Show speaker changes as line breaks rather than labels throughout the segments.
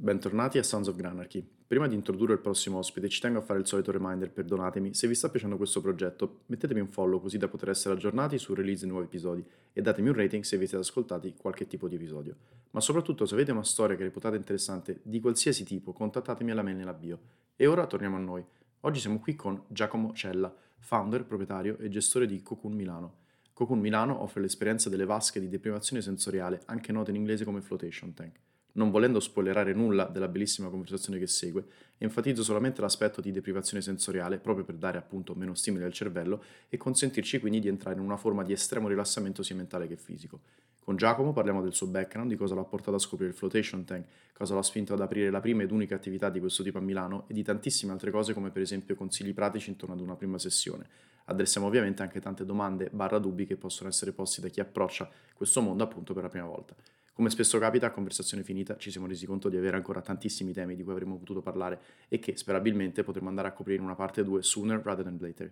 Bentornati a Sounds of Granarchy. Prima di introdurre il prossimo ospite ci tengo a fare il solito reminder, perdonatemi, se vi sta piacendo questo progetto mettetemi un follow così da poter essere aggiornati sul release di nuovi episodi e datemi un rating se vi siete ascoltati qualche tipo di episodio. Ma soprattutto se avete una storia che reputate interessante di qualsiasi tipo contattatemi alla mail nella bio. E ora torniamo a noi. Oggi siamo qui con Giacomo Cella, founder, proprietario e gestore di Cocoon Milano. Cocoon Milano offre l'esperienza delle vasche di deprivazione sensoriale, anche note in inglese come flotation tank non volendo spoilerare nulla della bellissima conversazione che segue, enfatizzo solamente l'aspetto di deprivazione sensoriale proprio per dare appunto meno stimoli al cervello e consentirci quindi di entrare in una forma di estremo rilassamento sia mentale che fisico. Con Giacomo parliamo del suo background, di cosa l'ha portato a scoprire il flotation tank, cosa l'ha spinto ad aprire la prima ed unica attività di questo tipo a Milano e di tantissime altre cose come per esempio consigli pratici intorno ad una prima sessione. Addressiamo ovviamente anche tante domande barra dubbi che possono essere posti da chi approccia questo mondo appunto per la prima volta. Come spesso capita, a conversazione finita ci siamo resi conto di avere ancora tantissimi temi di cui avremmo potuto parlare e che sperabilmente potremo andare a coprire in una parte 2 sooner rather than later.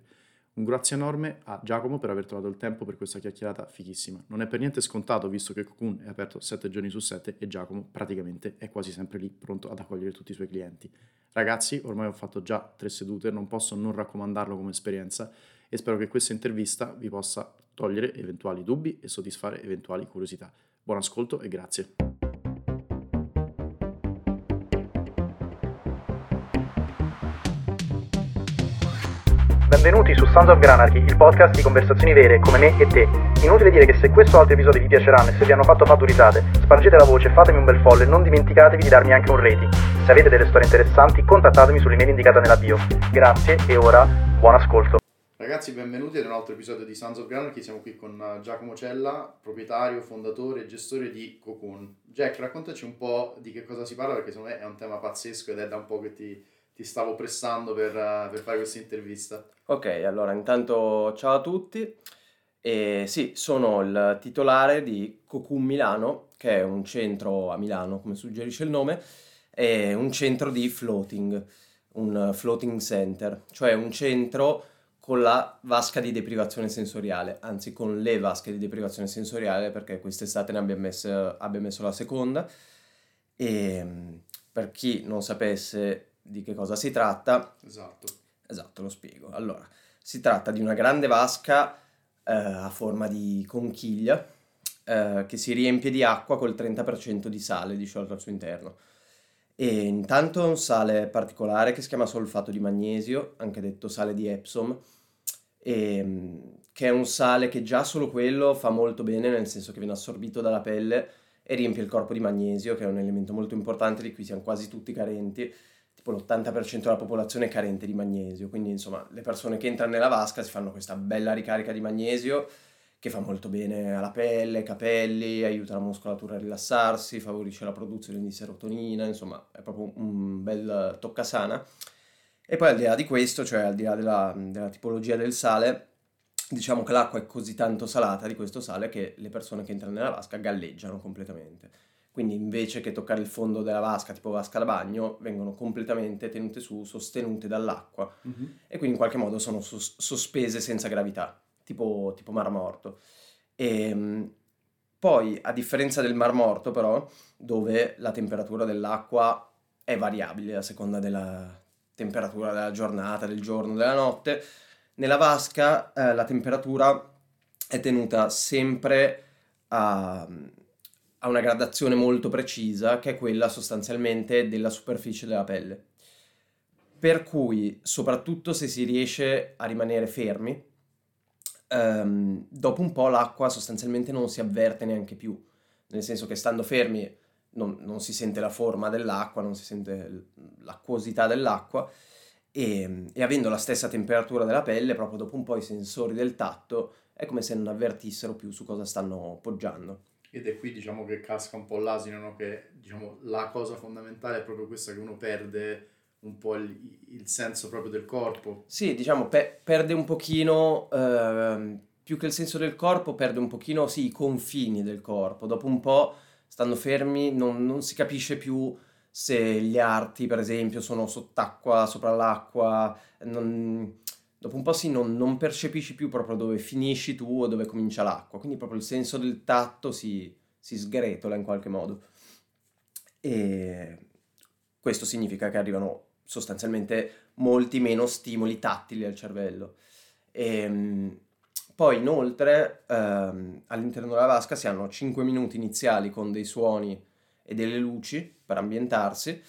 Un grazie enorme a Giacomo per aver trovato il tempo per questa chiacchierata fighissima. Non è per niente scontato visto che Cocoon è aperto 7 giorni su 7 e Giacomo praticamente è quasi sempre lì pronto ad accogliere tutti i suoi clienti. Ragazzi, ormai ho fatto già tre sedute, non posso non raccomandarlo come esperienza e spero che questa intervista vi possa togliere eventuali dubbi e soddisfare eventuali curiosità. Buon ascolto e grazie.
Benvenuti su Sounds of Granarchy, il podcast di conversazioni vere come me e te. Inutile dire che se questo o altri episodi vi piaceranno e se vi hanno fatto faturitate, spargete la voce, fatemi un bel follow e non dimenticatevi di darmi anche un rating. Se avete delle storie interessanti, contattatemi sull'email indicata nella bio. Grazie e ora buon ascolto.
Ragazzi, benvenuti ad un altro episodio di Sons of Granarchy. Siamo qui con uh, Giacomo Cella, proprietario, fondatore e gestore di Cocoon. Jack, raccontaci un po' di che cosa si parla perché secondo me è un tema pazzesco ed è da un po' che ti, ti stavo pressando per, uh, per, fare questa intervista.
Ok, allora intanto ciao a tutti. E sì, sono il titolare di Cocoon Milano, che è un centro a Milano, come suggerisce il nome, è un centro di floating, un floating center, cioè un centro con la vasca di deprivazione sensoriale, anzi con le vasche di deprivazione sensoriale perché quest'estate ne abbiamo messo, abbiamo messo la seconda e mm, per chi non sapesse di che cosa si tratta,
esatto,
esatto lo spiego. Allora, si tratta di una grande vasca eh, a forma di conchiglia eh, che si riempie di acqua col 30% di sale disciolto al suo interno. E intanto un sale particolare che si chiama solfato di magnesio, anche detto sale di Epsom, e, ehm, che è un sale che già solo quello fa molto bene, nel senso che viene assorbito dalla pelle e riempie il corpo di magnesio, che è un elemento molto importante di cui siamo quasi tutti carenti, tipo l'80% della popolazione è carente di magnesio, quindi insomma le persone che entrano nella vasca si fanno questa bella ricarica di magnesio che fa molto bene alla pelle, ai capelli, aiuta la muscolatura a rilassarsi, favorisce la produzione di serotonina, insomma è proprio un bel toccasana. E poi al di là di questo, cioè al di là della, della tipologia del sale, diciamo che l'acqua è così tanto salata di questo sale che le persone che entrano nella vasca galleggiano completamente. Quindi invece che toccare il fondo della vasca, tipo vasca da bagno, vengono completamente tenute su, sostenute dall'acqua mm-hmm. e quindi in qualche modo sono sos- sospese senza gravità, tipo, tipo Mar Morto. E, ehm, poi, a differenza del Mar Morto però, dove la temperatura dell'acqua è variabile a seconda della, temperatura della giornata, del giorno, della notte. Nella vasca eh, la temperatura è tenuta sempre a, a, una gradazione molto precisa, che è quella sostanzialmente della superficie della pelle. Per cui, soprattutto se si riesce a rimanere fermi, ehm, dopo un po' l'acqua sostanzialmente non si avverte neanche più, nel senso che stando fermi non, non, si sente la forma dell'acqua, non si sente l'acquosità dell'acqua e, e, avendo la stessa temperatura della pelle, proprio dopo un po' i sensori del tatto è come se non avvertissero più su cosa stanno poggiando.
Ed è qui diciamo che casca un po' l'asino, no? che diciamo, la cosa fondamentale è proprio questa che uno perde un po' il, il senso proprio del corpo.
Sì, diciamo, pe- perde un pochino... Eh, più che il senso del corpo, perde un pochino sì, i confini del corpo. Dopo un po' stando fermi non, non si capisce più se gli arti, per esempio, sono sott'acqua, sopra l'acqua, non, dopo un po' sì, non, non, percepisci più proprio dove finisci tu o dove comincia l'acqua, quindi proprio il senso del tatto si, si sgretola in qualche modo. E questo significa che arrivano sostanzialmente molti meno stimoli tattili al cervello. E, ehm, poi inoltre ehm, all'interno della vasca si hanno 5 minuti iniziali con dei suoni e delle luci per ambientarsi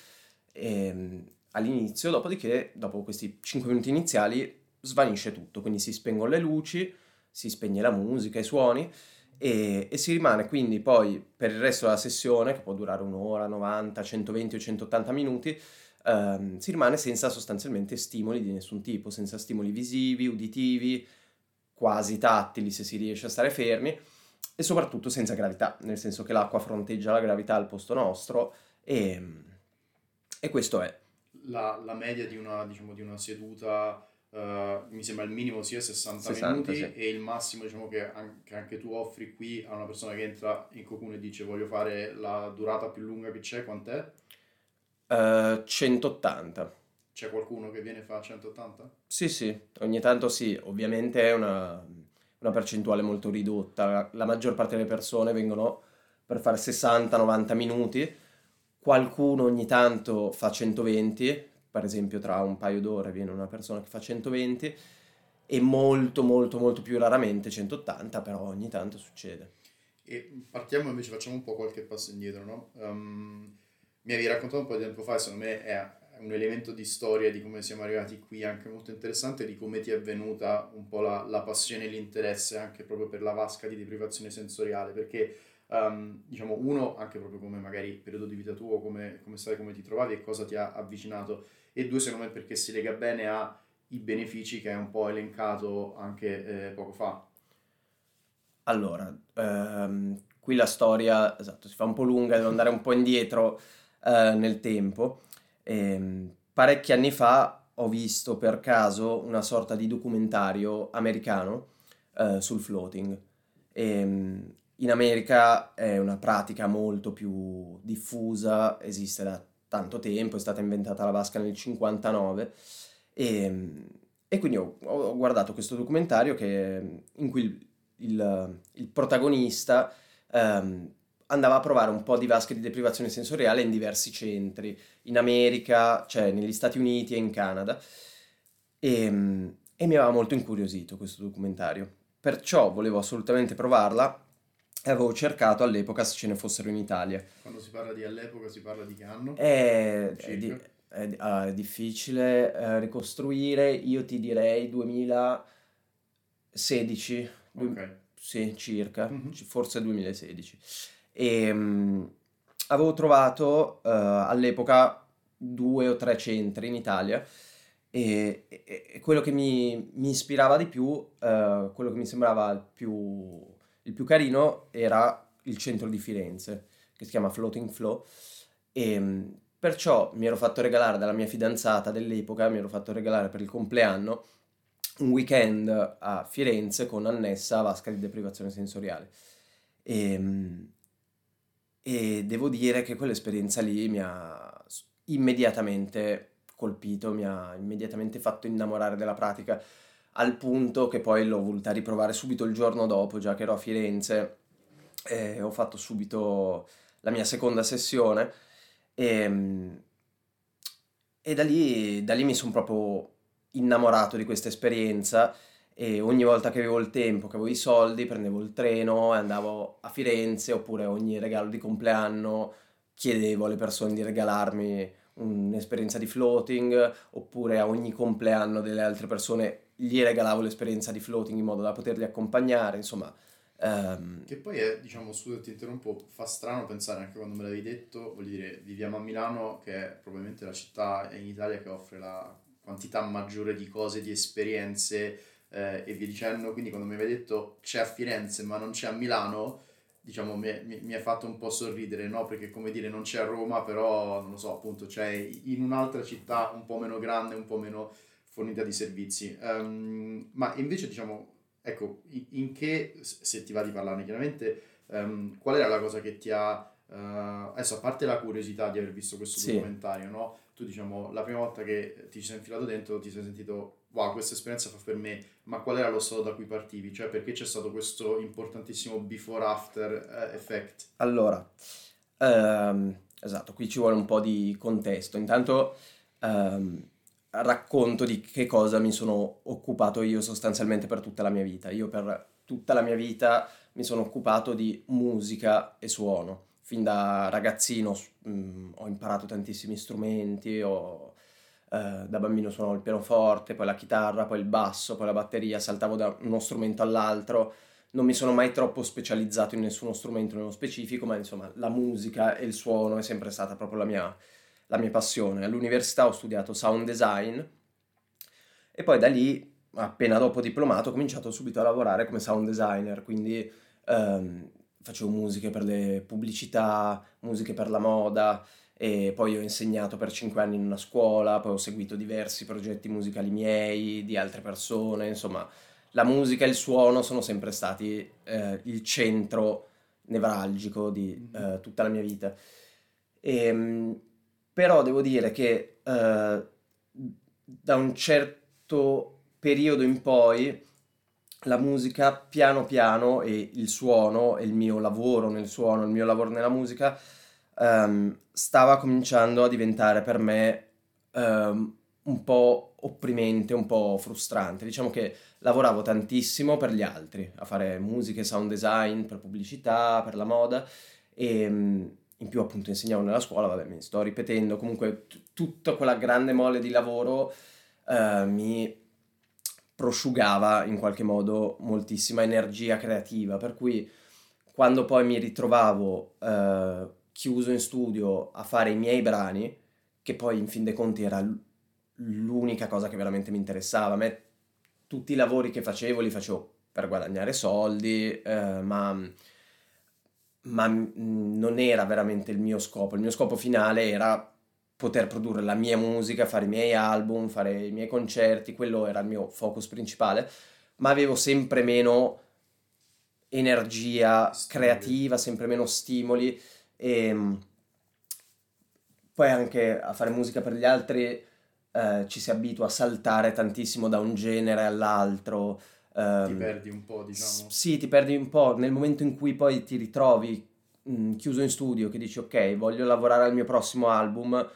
ehm, all'inizio, dopodiché dopo questi 5 minuti iniziali svanisce tutto, quindi si spengono le luci, si spegne la musica, i suoni e, e, si rimane quindi poi per il resto della sessione, che può durare un'ora, 90, 120 o 180 minuti, ehm, si rimane senza sostanzialmente stimoli di nessun tipo, senza stimoli visivi, uditivi, quasi tattili se si riesce a stare fermi e soprattutto senza gravità, nel senso che l'acqua fronteggia la gravità al posto nostro e, e questo è.
La, la media di una, diciamo, di una seduta Uh, mi sembra il minimo sia 60,
60
minuti
sì.
e il massimo diciamo che anche, anche, tu offri qui a una persona che entra in Cocoon e dice voglio fare la durata più lunga che c'è, quant'è?
Uh, 180.
C'è qualcuno che viene e fa 180?
Sì, sì, ogni tanto sì, ovviamente è una, una percentuale molto ridotta, la, maggior parte delle persone vengono per fare 60-90 minuti, qualcuno ogni tanto fa 120, per esempio tra un paio d'ore viene una persona che fa 120 e molto molto molto più raramente 180, però ogni tanto succede.
E partiamo invece, facciamo un po' qualche passo indietro, no? Um, mi avevi raccontato un po' di tempo fa, secondo me è un elemento di storia di come siamo arrivati qui anche molto interessante, di come ti è venuta un po' la, la passione e l'interesse anche proprio per la vasca di deprivazione sensoriale, perché um, diciamo uno, anche proprio come magari periodo di vita tuo, come, come stai, come ti trovavi e cosa ti ha avvicinato, e due secondo me perché si lega bene ai benefici che hai un po' elencato anche eh, poco fa.
Allora, ehm, qui la storia, esatto, si fa un po' lunga, devo andare un po' indietro eh, nel tempo. E, ehm, parecchi anni fa ho visto per caso una sorta di documentario americano eh, sul floating. E, ehm, in America è una pratica molto più diffusa, esiste da tanto tempo, è stata inventata la vasca nel 59 e, e quindi ho, ho, guardato questo documentario che, in cui il, il, il protagonista ehm, andava a provare un po' di vasche di deprivazione sensoriale in diversi centri, in America, cioè negli Stati Uniti e in Canada e, e mi aveva molto incuriosito questo documentario. Perciò volevo assolutamente provarla e avevo cercato all'epoca se ce ne fossero in Italia.
Quando si parla di all'epoca si parla di che anno?
È, è, di, è, uh, è difficile uh, ricostruire, io ti direi 2016,
okay.
sì, circa,
mm-hmm.
forse 2016. E um, avevo trovato uh, all'epoca due o tre centri in Italia e, e, e quello che mi, mi, ispirava di più, quello che mi sembrava più il più carino era il centro di Firenze, che si chiama Floating Flow, e mm, perciò mi ero fatto regalare dalla mia fidanzata dell'epoca, mi ero fatto regalare per il compleanno un weekend a Firenze con annessa vasca di deprivazione sensoriale. E, mm, e devo dire che quell'esperienza lì mi ha immediatamente colpito, mi ha immediatamente fatto innamorare della pratica al punto che poi l'ho voluta riprovare subito il giorno dopo, già che ero a Firenze, e ho fatto subito la mia seconda sessione. E, e da, lì, da lì mi sono proprio innamorato di questa esperienza e ogni volta che avevo il tempo, che avevo i soldi, prendevo il treno e andavo a Firenze oppure ogni regalo di compleanno chiedevo alle persone di regalarmi un'esperienza di floating oppure a ogni compleanno delle altre persone gli regalavo l'esperienza di floating in modo da poterli accompagnare, insomma. Um...
Che poi è, diciamo, scusa ti interrompo, fa strano pensare anche quando me l'avevi detto, voglio dire, viviamo a Milano che è probabilmente la città in Italia che offre la quantità maggiore di cose, di esperienze eh, e via dicendo, quindi quando mi avevi detto c'è a Firenze ma non c'è a Milano, diciamo mi, mi, mi ha fatto un po' sorridere, no? Perché come dire non c'è a Roma, però non lo so, appunto c'è in un'altra città un po' meno grande, un po' meno fornita di servizi. Um, ma invece, diciamo, ecco, in che, se ti va di parlarne chiaramente, um, qual era la cosa che ti ha... Uh, adesso, a parte la curiosità di aver visto questo sì. documentario, no? Tu, diciamo, la prima volta che ti sei infilato dentro ti sei sentito, wow, questa esperienza fa per me, ma qual era lo stato da cui partivi? Cioè, perché c'è stato questo importantissimo before-after uh, effect?
Allora, um, esatto, qui ci vuole un po' di contesto. Intanto ehm, racconto di che cosa mi sono occupato io sostanzialmente per tutta la mia vita. Io per tutta la mia vita mi sono occupato di musica e suono. Fin da ragazzino mh, mm, ho imparato tantissimi strumenti, ho, eh, da bambino suonavo il pianoforte, poi la chitarra, poi il basso, poi la batteria, saltavo da uno strumento all'altro. Non mi sono mai troppo specializzato in nessuno strumento nello specifico, ma insomma la musica e il suono è sempre stata proprio la mia, la mia passione. All'università ho studiato sound design e poi da lì, appena dopo diplomato, ho cominciato subito a lavorare come sound designer, quindi ehm, facevo musiche per le pubblicità, musiche per la moda e poi ho insegnato per cinque anni in una scuola, poi ho seguito diversi progetti musicali miei, di altre persone, insomma la musica e il suono sono sempre stati eh, il centro nevralgico di eh, tutta la mia vita. E, ehm, però devo dire che eh, da un certo periodo in poi la musica piano piano e il suono e il mio lavoro nel suono, il mio lavoro nella musica um, stava cominciando a diventare per me um, un po' opprimente, un po' frustrante. Diciamo che lavoravo tantissimo per gli altri, a fare musiche, sound design, per pubblicità, per la moda e in più appunto insegnavo nella scuola, vabbè mi sto ripetendo, comunque t- tutta quella grande mole di lavoro uh, mi prosciugava in qualche modo moltissima energia creativa, per cui quando poi mi ritrovavo uh, chiuso in studio a fare i miei brani, che poi in fin dei conti era l'unica cosa che veramente mi interessava. A me tutti i lavori che facevo li facevo per guadagnare soldi, eh, ma, ma non era veramente il mio scopo. Il mio scopo finale era poter produrre la mia musica, fare i miei album, fare i miei concerti, quello era il mio focus principale, ma avevo sempre meno energia creativa, sempre meno stimoli e ehm, poi anche a fare musica per gli altri eh, ci si abitua a saltare tantissimo da un genere all'altro.
Um, ti perdi un po', diciamo. S-
sì, ti perdi un po'. Nel momento in cui poi ti ritrovi mh, chiuso in studio, che dici ok, voglio lavorare al mio prossimo album,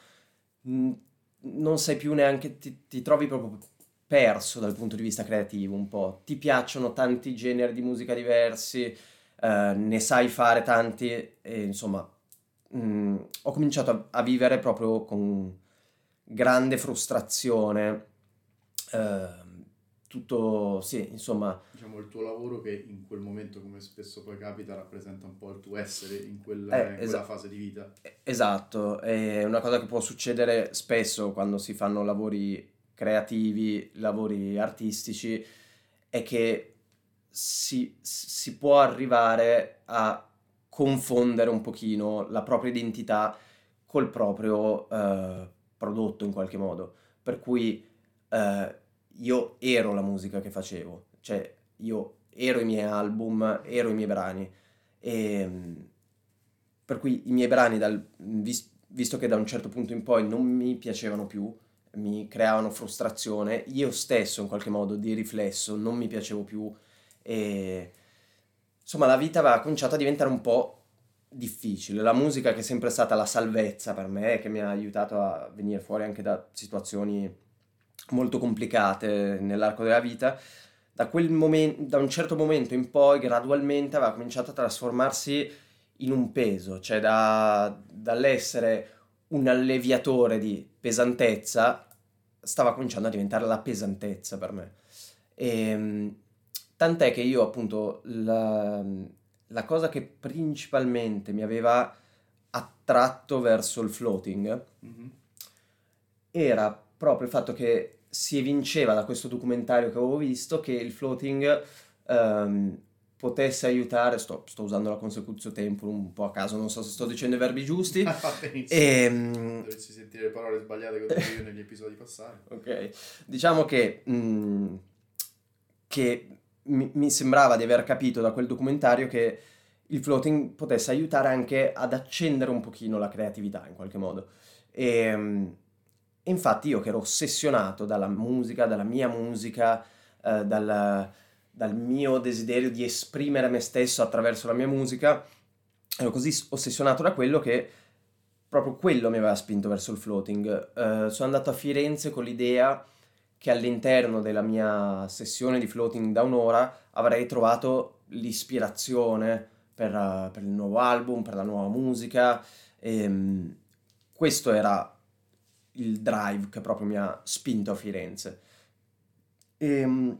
non sai più neanche, ti, ti trovi proprio perso dal punto di vista creativo un po'. Ti piacciono tanti generi di musica diversi, eh, ne sai fare tanti e insomma mh, mm, ho cominciato a, a, vivere proprio con grande frustrazione eh, tutto, sì, insomma...
Diciamo il tuo lavoro che in quel momento, come spesso poi capita, rappresenta un po' il tuo essere in, quel, eh, in quella fase di vita.
Esatto, è una cosa che può succedere spesso quando si fanno lavori creativi, lavori artistici, è che si, si può arrivare a confondere un pochino la propria identità col proprio eh, prodotto in qualche modo. Per cui eh, io ero la musica che facevo, cioè io ero i miei album, ero i miei brani. E, ehm, per cui i miei brani, dal, vis, visto che da un certo punto in poi non mi piacevano più, mi creavano frustrazione, io stesso in qualche modo di riflesso non mi piacevo più e insomma la vita aveva cominciato a diventare un po' difficile. La musica che è sempre stata la salvezza per me, che mi ha aiutato a venire fuori anche da situazioni molto complicate nell'arco della vita, da, quel momento, da un certo momento in poi gradualmente aveva cominciato a trasformarsi in un peso, cioè da, dall'essere un alleviatore di pesantezza stava cominciando a diventare la pesantezza per me. E, ehm, Tant'è che io appunto la, la cosa che principalmente mi aveva attratto verso il floating mm-hmm. era proprio il fatto che si evinceva da questo documentario che avevo visto che il floating um, potesse aiutare, sto, sto, usando la consecutio temporum un po' a caso, non so se sto dicendo i verbi giusti.
e, ehm, Dovresti sentire le parole sbagliate che ho detto io negli episodi passati.
Ok, diciamo che, mh, mm, che mi, mi sembrava di aver capito da quel documentario che il floating potesse aiutare anche ad accendere un pochino la creatività in qualche modo. E, infatti io che ero ossessionato dalla musica, dalla mia musica, eh, dal, dal, mio desiderio di esprimere me stesso attraverso la mia musica, ero così ossessionato da quello che proprio quello mi aveva spinto verso il floating. Uh, sono andato a Firenze con l'idea che all'interno della mia sessione di floating da un'ora avrei trovato l'ispirazione per, uh, per il nuovo album, per la nuova musica. E, um, questo era il drive che proprio mi ha spinto a Firenze. E um,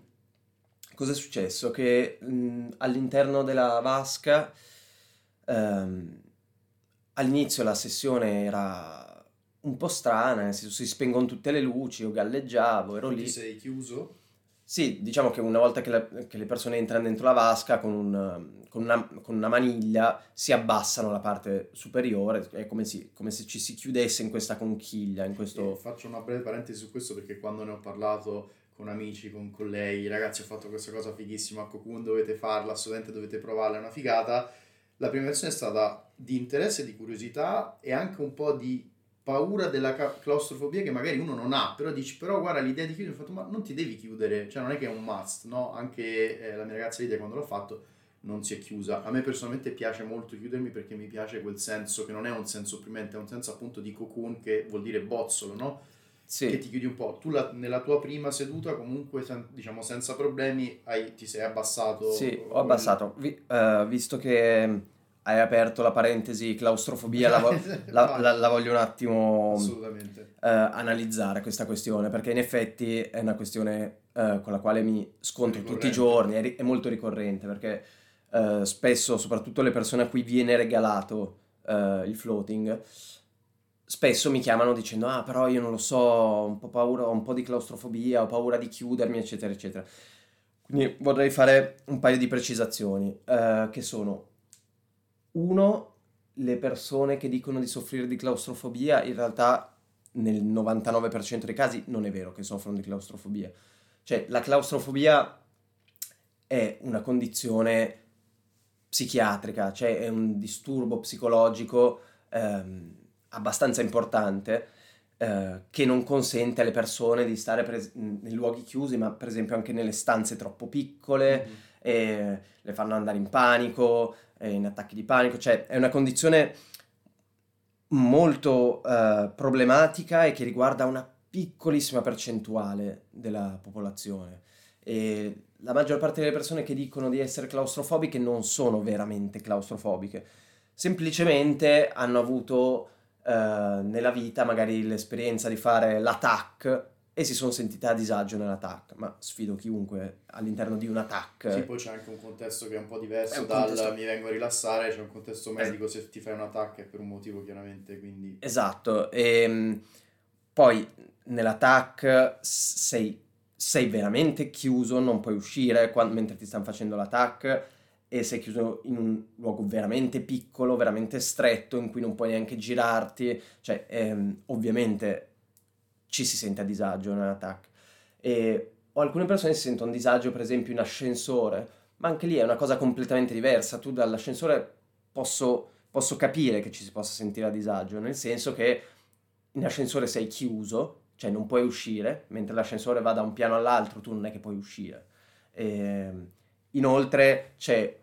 cosa è successo? Che um, all'interno della vasca um, all'inizio la sessione era un po' strana, nel senso si spengono tutte le luci, io galleggiavo, ero lì. Ti
sei chiuso?
Sì, diciamo che una volta che, la, che le persone entrano dentro la vasca con, un, con, una, con, una, maniglia si abbassano la parte superiore, è come, si, come se ci si chiudesse in questa conchiglia. In questo...
faccio una breve parentesi su questo perché quando ne ho parlato con amici, con colleghi, ragazzi ho fatto questa cosa fighissima a Cocoon, dovete farla, assolutamente dovete provarla, è una figata. La prima versione è stata di interesse, di curiosità e anche un po' di paura della claustrofobia che magari uno non ha, però dici, però guarda l'idea di chiudere, ho fatto, ma non ti devi chiudere, cioè non è che è un must, no? Anche eh, la mia ragazza Lidia quando l'ho fatto non si è chiusa. A me personalmente piace molto chiudermi perché mi piace quel senso che non è un senso opprimente, è un senso appunto di cocoon che vuol dire bozzolo, no? Sì. Che ti chiudi un po'. Tu la, nella tua prima seduta comunque, sen, diciamo senza problemi, hai, ti sei abbassato.
Sì, ho abbassato. Vi, uh, visto che hai aperto la parentesi claustrofobia, la, vo- la, la, la, voglio un attimo uh, analizzare questa questione, perché in effetti è una questione uh, con la quale mi scontro tutti i giorni, è, ri- è molto ricorrente, perché uh, spesso, soprattutto le persone a cui viene regalato il floating, spesso mi chiamano dicendo ah però io non lo so, ho un po' paura, ho un po' di claustrofobia, ho paura di chiudermi, eccetera, eccetera. Quindi vorrei fare un paio di precisazioni, che sono uno, le persone che dicono di soffrire di claustrofobia, in realtà nel 99% dei casi non è vero che soffrono di claustrofobia. Cioè, la claustrofobia è una condizione psichiatrica, cioè è un disturbo psicologico ehm, abbastanza importante eh, che non consente alle persone di stare pres- nei luoghi chiusi, ma per esempio anche nelle stanze troppo piccole, mm-hmm. le fanno andare in panico, in attacchi di panico, cioè è una condizione molto uh, problematica e che riguarda una piccolissima percentuale della popolazione. E la maggior parte delle persone che dicono di essere claustrofobiche non sono veramente claustrofobiche, semplicemente hanno avuto uh, nella vita magari l'esperienza di fare l'attack e si sono sentite a disagio nell'attack, ma sfido chiunque all'interno di un attack.
Sì, poi c'è anche un contesto che è un po' diverso un dal contesto... mi vengo a rilassare, c'è un contesto medico, eh. se ti fai un attack è per un motivo chiaramente, quindi...
Esatto, e ehm, poi nell'attack sei, sei veramente chiuso, non puoi uscire quando, mentre ti stanno facendo l'attack e sei chiuso in un luogo veramente piccolo, veramente stretto, in cui non puoi neanche girarti, cioè ehm, ovviamente ci si sente a disagio nell'attack. E, o alcune persone si sentono a disagio, per esempio, in ascensore, ma anche lì è una cosa completamente diversa. Tu dall'ascensore posso, posso capire che ci si possa sentire a disagio, nel senso che in ascensore sei chiuso, cioè non puoi uscire, mentre l'ascensore va da un piano all'altro, tu non è che puoi uscire. E, inoltre c'è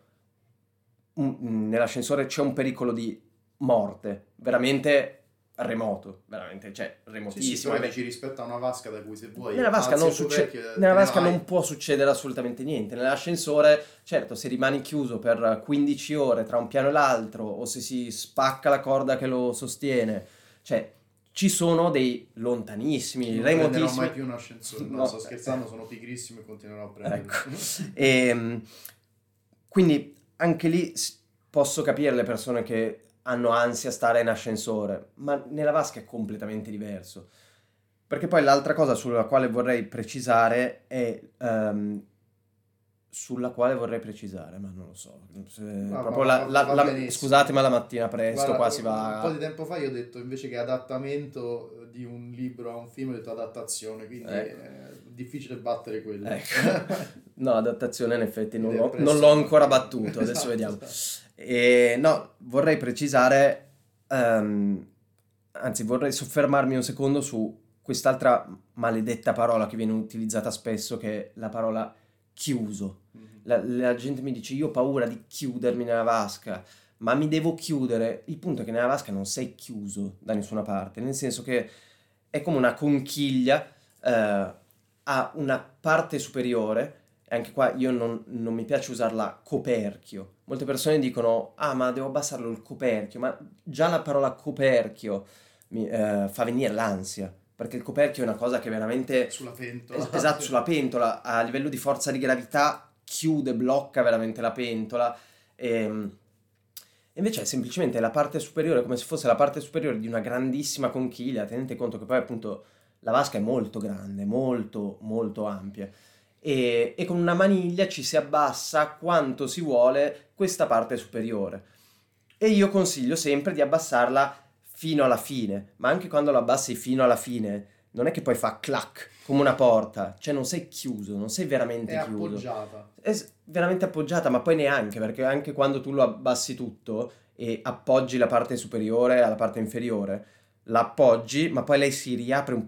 un, nell'ascensore c'è un pericolo di morte, veramente remoto, veramente, cioè remotissimo.
Sì, sì, ci rispetto a una vasca da cui se vuoi...
Nella vasca, non, succe- nella vasca non, può succedere assolutamente niente. Nell'ascensore, certo, se rimani chiuso per 15 ore tra un piano e l'altro o se si spacca la corda che lo sostiene, cioè ci sono dei lontanissimi,
non
remotissimi... Non
mai più un ascensore, no, no sto scherzando, sono pigrissimo e continuerò a prendere. Ecco.
e, ehm, quindi anche lì posso capire le persone che hanno ansia a stare in ascensore, ma nella vasca è completamente diverso. Perché poi l'altra cosa sulla quale vorrei precisare è... Um, sulla quale vorrei precisare, ma non lo so. No, proprio la, la, la, scusate, ma la mattina presto Guarda, qua si va.
Un po' di tempo fa io ho detto invece che adattamento di un libro a un film, ho detto adattazione, quindi ecco. è difficile battere quello.
Ecco. no, adattazione in effetti non, l'ho, non l'ho ancora battuto, adesso esatto, vediamo. Esatto. E, no, vorrei precisare, um, anzi vorrei soffermarmi un secondo su quest'altra maledetta parola che viene utilizzata spesso, che è la parola chiuso. Mm-hmm. La, la, gente mi dice io ho paura di chiudermi nella vasca, ma mi devo chiudere. Il punto è che nella vasca non sei chiuso da nessuna parte, nel senso che è come una conchiglia, eh, ha una parte superiore, e anche qua io non, non, mi piace usarla coperchio. Molte persone dicono, ah ma devo abbassarlo il coperchio, ma già la parola coperchio mi, eh, fa venire l'ansia, perché il coperchio è una cosa che veramente...
Sulla pentola.
esatto, sulla pentola, a livello di forza di gravità chiude, blocca veramente la pentola. E, ehm, invece è semplicemente la parte superiore, come se fosse la parte superiore di una grandissima conchiglia. Tenete conto che poi appunto la vasca è molto grande, molto, molto ampia. E, e, con una maniglia ci si abbassa quanto si vuole questa parte superiore. E io consiglio sempre di abbassarla fino alla fine, ma anche quando la abbassi fino alla fine, non è che poi fa clac come una porta, cioè non sei chiuso, non sei veramente
è
chiuso.
appoggiata.
È veramente appoggiata, ma poi neanche, perché anche quando tu lo abbassi tutto e appoggi la parte superiore alla parte inferiore, la appoggi, ma poi lei si riapre un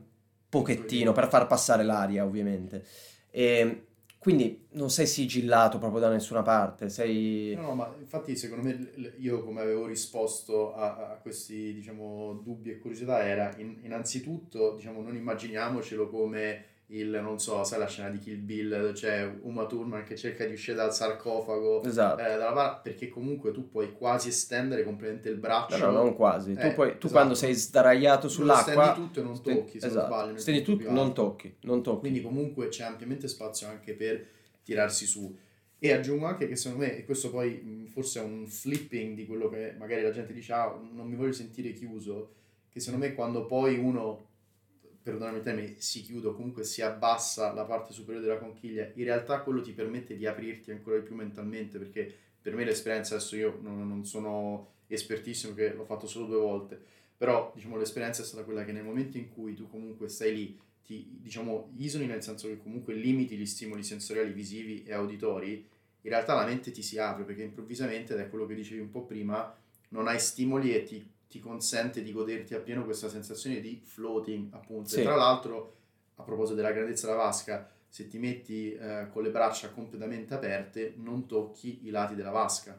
pochettino per far passare l'aria, ovviamente. E quindi non sei sigillato proprio da nessuna parte, sei...
No, no, ma infatti secondo me io come avevo risposto a, a questi, diciamo, dubbi e curiosità era in, innanzitutto, diciamo, non immaginiamocelo come il, non so, sai la scena di Kill Bill, c'è Uma Thurman che cerca di uscire dal sarcofago,
esatto.
eh, dalla bara, perché comunque tu puoi quasi estendere completamente il braccio.
No, no non quasi.
Eh,
tu, puoi, tu
esatto.
quando sei sdraiato sull'acqua...
Stendi tutto e non tocchi, se
esatto.
non sbaglio.
Stendi tutto, non tocchi, non tocchi.
Quindi comunque c'è ampiamente spazio anche per tirarsi su. E aggiungo anche che secondo me, e questo poi forse è un flipping di quello che magari la gente dice, ah, non mi voglio sentire chiuso, che secondo me quando poi uno perdonami il termine, si chiude o comunque si abbassa la parte superiore della conchiglia, in realtà quello ti permette di aprirti ancora di più mentalmente, perché per me l'esperienza, adesso io non, non sono espertissimo, che l'ho fatto solo due volte, però diciamo l'esperienza è stata quella che nel momento in cui tu comunque stai lì, ti diciamo isoli nel senso che comunque limiti gli stimoli sensoriali visivi e auditori, in realtà la mente ti si apre perché improvvisamente, ed è quello che dicevi un po' prima, non hai stimoli e ti ti consente di goderti appieno questa sensazione di floating, appunto.
Sì.
E tra l'altro, a proposito della grandezza della vasca, se ti metti eh, con le braccia completamente aperte, non tocchi i lati della vasca.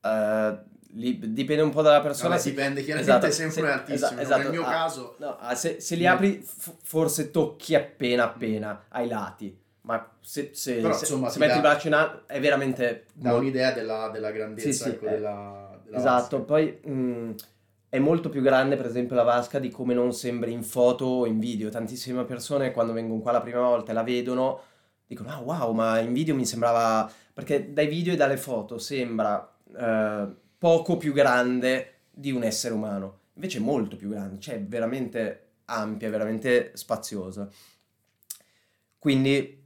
Uh, li, dipende un po' dalla persona.
Vabbè, dipende, chiaramente
esatto,
sempre
se,
altissimo.
Esatto,
Nel mio
ah,
caso...
No, ah, se, se, li apri, f- forse tocchi appena appena ai lati. Ma se, se,
Però,
se,
insomma,
se
ti
metti il braccio in alto è veramente...
dà
molto-
un'idea della, della grandezza
Sì, sì,
ecco,
eh,
della, della
Esatto,
vasca.
poi mh, è molto più grande per esempio la vasca di come non sembri in foto o in video. Tantissime persone quando vengono qua la prima volta e la vedono dicono ah wow ma in video mi sembrava... perché dai video e dalle foto sembra eh, poco più grande di un essere umano. Invece è molto più grande, cioè è veramente ampia, veramente spaziosa. Quindi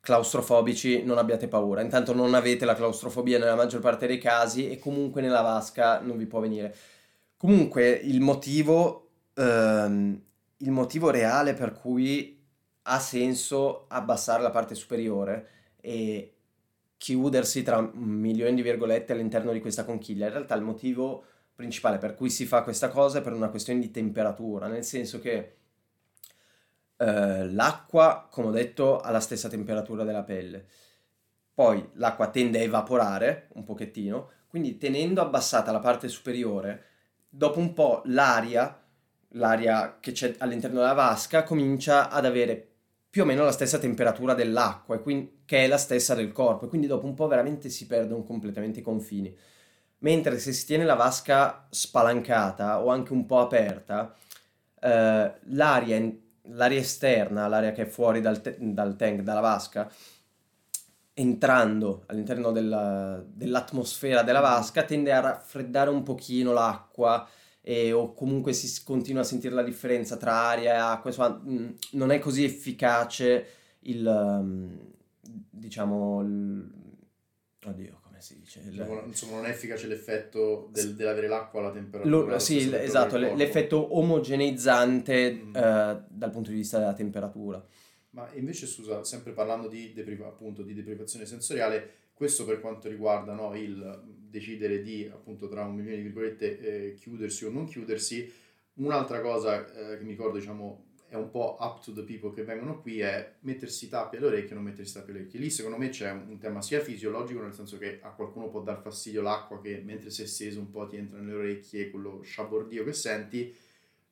claustrofobici non abbiate paura, intanto non avete la claustrofobia nella maggior parte dei casi e comunque nella vasca non vi può venire. Comunque il motivo, ehm, il motivo reale per cui ha senso abbassare la parte superiore e chiudersi tra milioni di virgolette all'interno di questa conchiglia, in realtà il motivo principale per cui si fa questa cosa è per una questione di temperatura, nel senso che eh, l'acqua, come ho detto, ha la stessa temperatura della pelle. Poi l'acqua tende a evaporare un pochettino, quindi tenendo abbassata la parte superiore, dopo un po' l'aria, l'aria che c'è all'interno della vasca, comincia ad avere più o meno la stessa temperatura dell'acqua, quindi- che è la stessa del corpo, e quindi dopo un po' veramente si perdono completamente i confini. Mentre se si tiene la vasca spalancata o anche un po' aperta, eh, l'aria, l'aria esterna, l'aria che è fuori dal, te- dal tank, dalla vasca, entrando all'interno della- dell'atmosfera della vasca, tende a raffreddare un pochino l'acqua e- o comunque si continua a sentire la differenza tra aria e acqua, insomma, mh, non è così efficace il, um, diciamo, il- oddio, come si dice? Il-
insomma, non è efficace l'effetto del- dell'avere l'acqua alla temperatura.
Lo-
allo
sì, esatto, l'effetto omogeneizzante
Mm.
eh, dal punto di vista della temperatura.
Ma invece, scusa, sempre parlando di, depriva- appunto, di deprivazione sensoriale, questo per quanto riguarda no, il decidere di, appunto, tra un milione di virgolette, eh, chiudersi o non chiudersi, un'altra cosa eh, che mi ricordo, diciamo, è un po' up to the people che vengono qui è mettersi tappi alle orecchie o non mettersi tappi alle orecchie. Lì secondo me c'è un tema sia fisiologico, nel senso che a qualcuno può dar fastidio l'acqua che mentre sei steso un po' ti entra nelle orecchie, quello sciabordio che senti.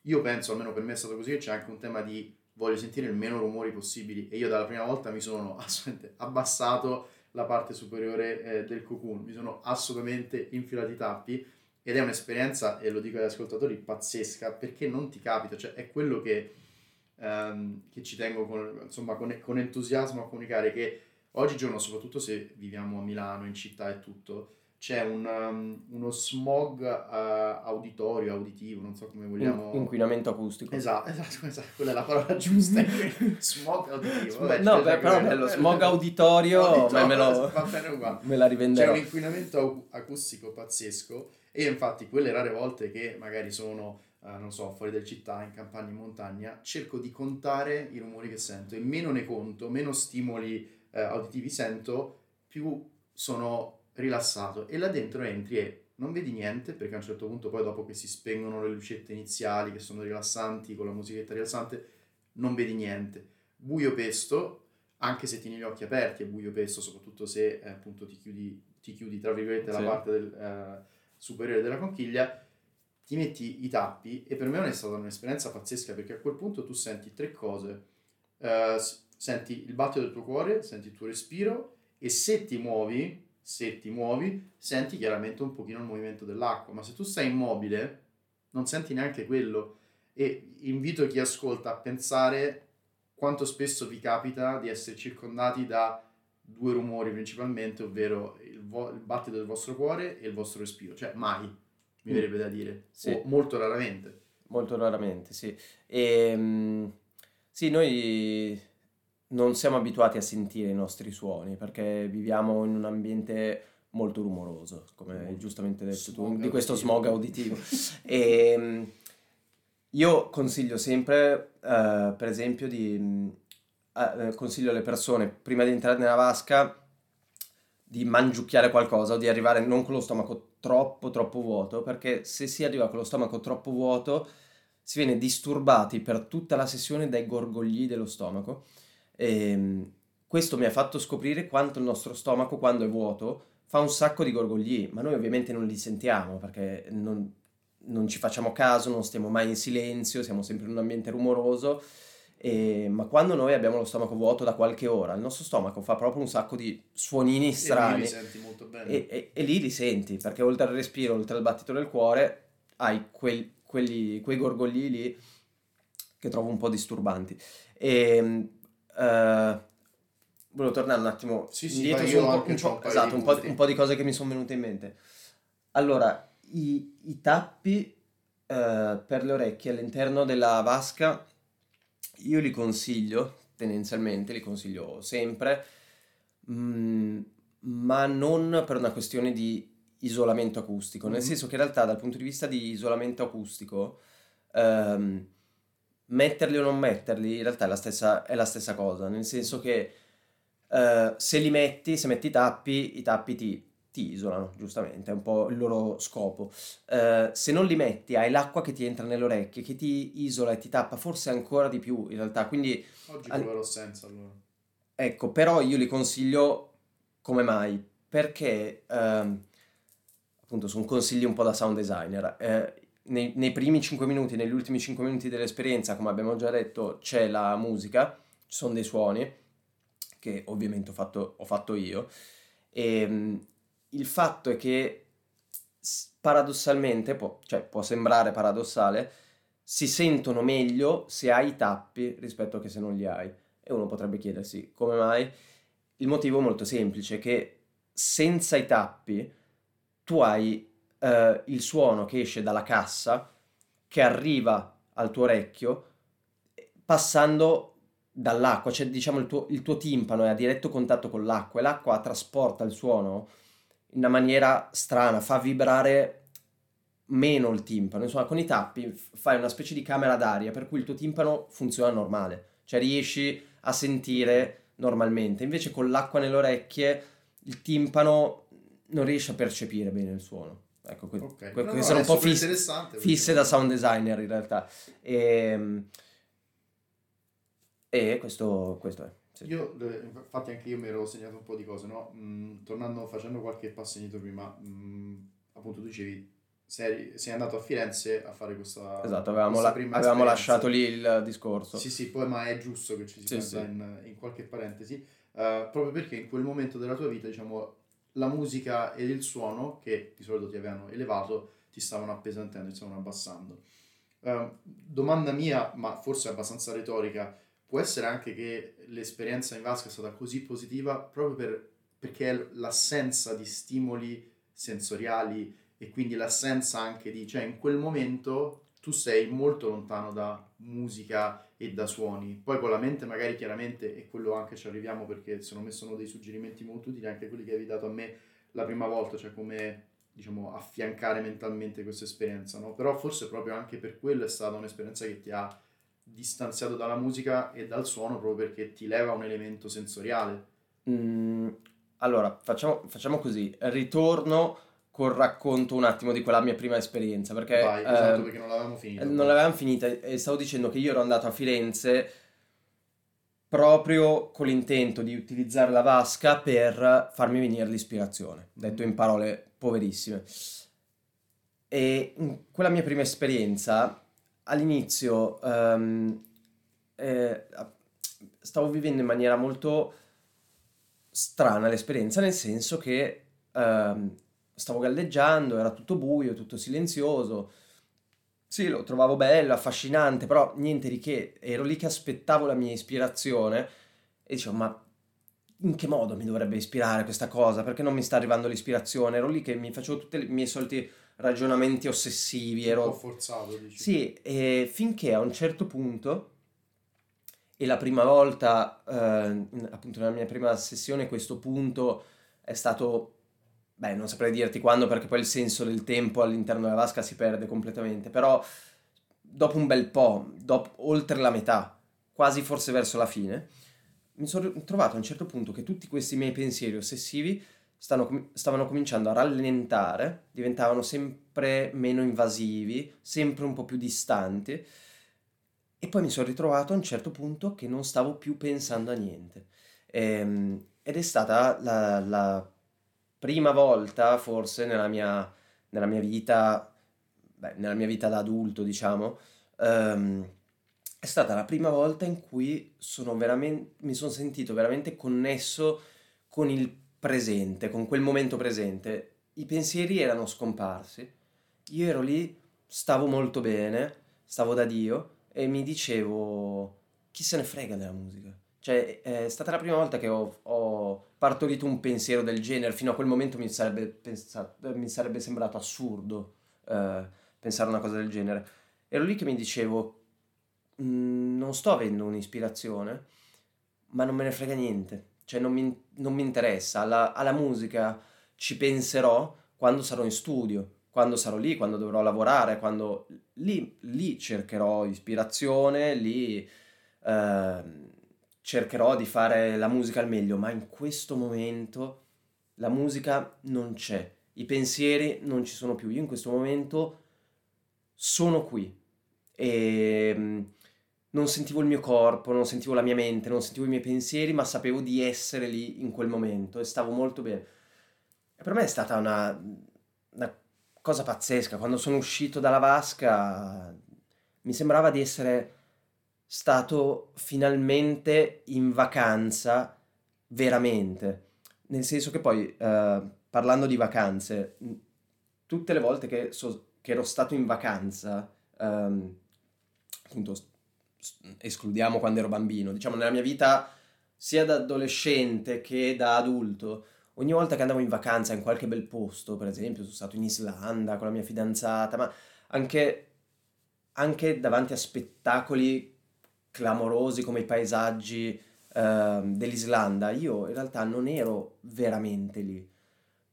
Io penso, almeno per me è stato così, che c'è anche un tema di voglio sentire il meno rumori possibili. E io dalla prima volta mi sono assolutamente abbassato la parte superiore eh, del cocoon, mi sono assolutamente infilato i tappi ed è un'esperienza, e lo dico agli ascoltatori, pazzesca perché non ti capita, cioè è quello che, um, che ci tengo con, insomma, con, con entusiasmo a comunicare che oggigiorno, soprattutto se viviamo a Milano, in città e tutto, c'è un, um, uno smog uh, auditorio, auditivo, non so come vogliamo...
In- inquinamento acustico.
Esatto, esatto, esatto, quella è la parola giusta. smog auditivo.
Vabbè, no, beh, però bello, smog auditorio, auditorio me, lo, me la rivenderò.
C'è un inquinamento acustico pazzesco e infatti quelle rare volte che magari sono... Uh, non so, fuori del città, in campagna, in montagna, cerco di contare i rumori che sento e meno ne conto, meno stimoli uh, auditivi sento, più sono rilassato. E là dentro entri e non vedi niente perché a un certo punto poi dopo che si spengono le lucette iniziali che sono rilassanti con la musichetta rilassante non vedi niente. Buio pesto anche se tieni gli occhi aperti è buio pesto soprattutto se eh, appunto ti chiudi, ti chiudi tra virgolette sì. la parte del, eh, superiore della conchiglia ti metti i tappi e per me è stata un'esperienza pazzesca perché a quel punto tu senti tre cose. Uh, senti il battito del tuo cuore senti il tuo respiro e se ti muovi se ti muovi, senti chiaramente un pochino il movimento dell'acqua, ma se tu stai immobile, non senti neanche quello. E invito chi ascolta a pensare quanto spesso vi capita di essere circondati da due rumori principalmente, ovvero il, vo- il battito del vostro cuore e il vostro respiro. Cioè, mai, mi mm. verrebbe da dire. Sì. O molto raramente.
Molto raramente, sì. E, ehm, sì, noi non siamo abituati a sentire i nostri suoni perché viviamo in un ambiente molto rumoroso, come hai giustamente detto smog tu, di questo smog auditivo. e, ehm, io consiglio sempre, uh, per esempio, di uh, consiglio alle persone prima di entrare nella vasca di mangiucchiare qualcosa o di arrivare non con lo stomaco troppo troppo vuoto, perché se si arriva con lo stomaco troppo vuoto si viene disturbati per tutta la sessione dai gorgogli dello stomaco e ehm, questo mi ha fatto scoprire quanto il nostro stomaco, quando è vuoto, fa un sacco di gorgogli, ma noi ovviamente non li sentiamo perché non, non ci facciamo caso, non stiamo mai in silenzio, siamo sempre in un ambiente rumoroso. E, ma quando noi abbiamo lo stomaco vuoto da qualche ora, il nostro stomaco fa proprio un sacco di suonini strani.
E lì li.
E, e, e lì li senti, perché oltre al respiro, oltre al battito del cuore, hai quel, quelli, quei gorgogli lì che trovo un po' disturbanti. E Uh, volevo tornare un attimo
sì, sì, indietro su un po', un, po',
esatto, un, po', un po', di cose che mi sono venute in mente. Allora, i, i tappi uh, per le orecchie all'interno della vasca io li consiglio, tendenzialmente li consiglio sempre, mh, mm, ma non per una questione di isolamento acustico, nel mm-hmm. senso che in realtà dal punto di vista di isolamento acustico um, metterli o non metterli in realtà è la stessa, è la stessa cosa, nel senso che uh, se li metti, se metti i tappi, i tappi ti, ti, isolano, giustamente, è un po' il loro scopo. Uh, se non li metti, hai l'acqua che ti entra nelle orecchie, che ti isola e ti tappa forse ancora di più in realtà, quindi...
Oggi al... proverò senza allora.
Ecco, però io li consiglio come mai? Perché... Uh, appunto sono consigli un po' da sound designer. Eh, nei, nei, primi 5 minuti, negli ultimi 5 minuti dell'esperienza, come abbiamo già detto, c'è la musica, ci sono dei suoni, che ovviamente ho fatto, ho fatto io. E ehm, il fatto è che paradossalmente, può, cioè può sembrare paradossale, si sentono meglio se hai i tappi rispetto che se non li hai. E uno potrebbe chiedersi come mai. Il motivo è molto semplice, che senza i tappi tu hai eh, il suono che esce dalla cassa, che arriva al tuo orecchio, passando dall'acqua, cioè diciamo il tuo, il tuo timpano è a diretto contatto con l'acqua e l'acqua trasporta il suono in una maniera strana, fa vibrare meno il timpano, insomma con i tappi fai una specie di camera d'aria per cui il tuo timpano funziona normale, cioè riesci a sentire normalmente, invece con l'acqua nelle orecchie il timpano non riesce a percepire bene il suono. Ecco, que-
okay.
que- no, no, sono un po' fisse, fisse da sound designer in realtà. E, ehm, E questo, questo è. Sì.
Io, eh, infatti anche io mi ero segnato un po' di cose, no? Mm, tornando, facendo qualche passo indietro prima, mm, appunto tu dicevi, sei, sei andato a Firenze a fare questa
Esatto, avevamo,
questa
la-
prima
avevamo
esperienza.
lasciato lì il discorso.
Sì, sì, poi ma è giusto che ci si
Sì,
metta
sì.
in, in qualche parentesi, eh, proprio perché in quel momento della tua vita, diciamo, la musica ed il suono, che di solito ti avevano elevato, ti stavano appesantendo, ti stavano abbassando. Eh, domanda mia, ma forse abbastanza retorica, può essere anche che l'esperienza in Vasca è stata così positiva proprio per- perché l'assenza di stimoli sensoriali e quindi l'assenza anche di, cioè in quel momento tu sei molto lontano da musica e da suoni. Poi con la mente magari chiaramente, e quello anche ci arriviamo perché secondo me sono dei suggerimenti molto utili, anche quelli che avevi dato a me la prima volta, cioè come diciamo affiancare mentalmente questa esperienza, no? Però forse proprio anche per quello è stata un'esperienza che ti ha distanziato dalla musica e dal suono proprio perché ti leva un elemento sensoriale.
Mm, allora, facciamo, facciamo così. Ritorno col racconto un attimo di quella mia prima esperienza, perché
Vai, esatto,
ehm,
perché non l'avevamo finito.
non l'avevamo finita e stavo dicendo che io ero andato a Firenze proprio con l'intento di utilizzare la vasca per farmi venire l'ispirazione, detto in parole poverissime. E in quella mia prima esperienza, all'inizio, ehm, eh, stavo vivendo in maniera molto strana l'esperienza, nel senso che ehm, stavo galleggiando, era tutto buio, tutto silenzioso. Sì, lo trovavo bello, affascinante, però niente di che. Ero lì che aspettavo la mia ispirazione e dicevo, ma in che modo mi dovrebbe ispirare questa cosa? Perché non mi sta arrivando l'ispirazione? Ero lì che mi facevo tutti i miei soliti ragionamenti ossessivi,
un po'
ero...
forzato, dici.
Sì, e finché a un certo punto, e la prima volta, eh, appunto nella mia prima sessione, questo punto è stato, beh, non saprei dirti quando perché poi il senso del tempo all'interno della vasca si perde completamente, però dopo un bel po', dopo- oltre la metà, quasi forse verso la fine, mi sono trovato a un certo punto che tutti questi miei pensieri ossessivi stanno stavano cominciando a rallentare, diventavano sempre meno invasivi, sempre un po' più distanti. E poi mi sono ritrovato a un certo punto che non stavo più pensando a niente. Ehm, ed è stata la, la prima volta, forse, nella mia, nella mia vita, beh, nella mia vita da adulto, diciamo, ehm, è stata la prima volta in cui sono mi sono sentito veramente connesso con il presente, con quel momento presente. I pensieri erano scomparsi, io ero lì, stavo molto bene, stavo da Dio e mi dicevo, chi se ne frega della musica? Cioè, è stata la prima volta che ho, ho partorito un pensiero del genere, fino a quel momento mi sarebbe, pensato- mi sarebbe sembrato assurdo eh, pensare una cosa del genere. Ero lì che mi dicevo, "Mm, non sto avendo un'ispirazione, ma non me ne frega niente, cioè non mi, non mi interessa, alla, alla musica ci penserò quando sarò in studio, quando sarò lì, quando dovrò lavorare, quando lì, lì cercherò ispirazione, lì ehm, cercherò di fare la musica al meglio, ma in questo momento la musica non c'è, i pensieri non ci sono più, io in questo momento sono qui e mm, non sentivo il mio corpo, non sentivo la mia mente, non sentivo i miei pensieri, ma sapevo di essere lì in quel momento e stavo molto bene. E per me è stata una, una cosa pazzesca. Quando sono uscito dalla vasca mi sembrava di essere stato finalmente in vacanza veramente. Nel senso che poi, eh, parlando di vacanze, tutte le volte che, so- che ero stato in vacanza, ehm, appunto, escludiamo quando ero bambino, diciamo nella mia vita sia da adolescente che da adulto, ogni volta che andavo in vacanza in qualche bel posto, per esempio, sono stato in Islanda con la mia fidanzata, ma anche, anche davanti a spettacoli clamorosi come i paesaggi ehm, dell'Islanda, io in realtà non ero veramente lì,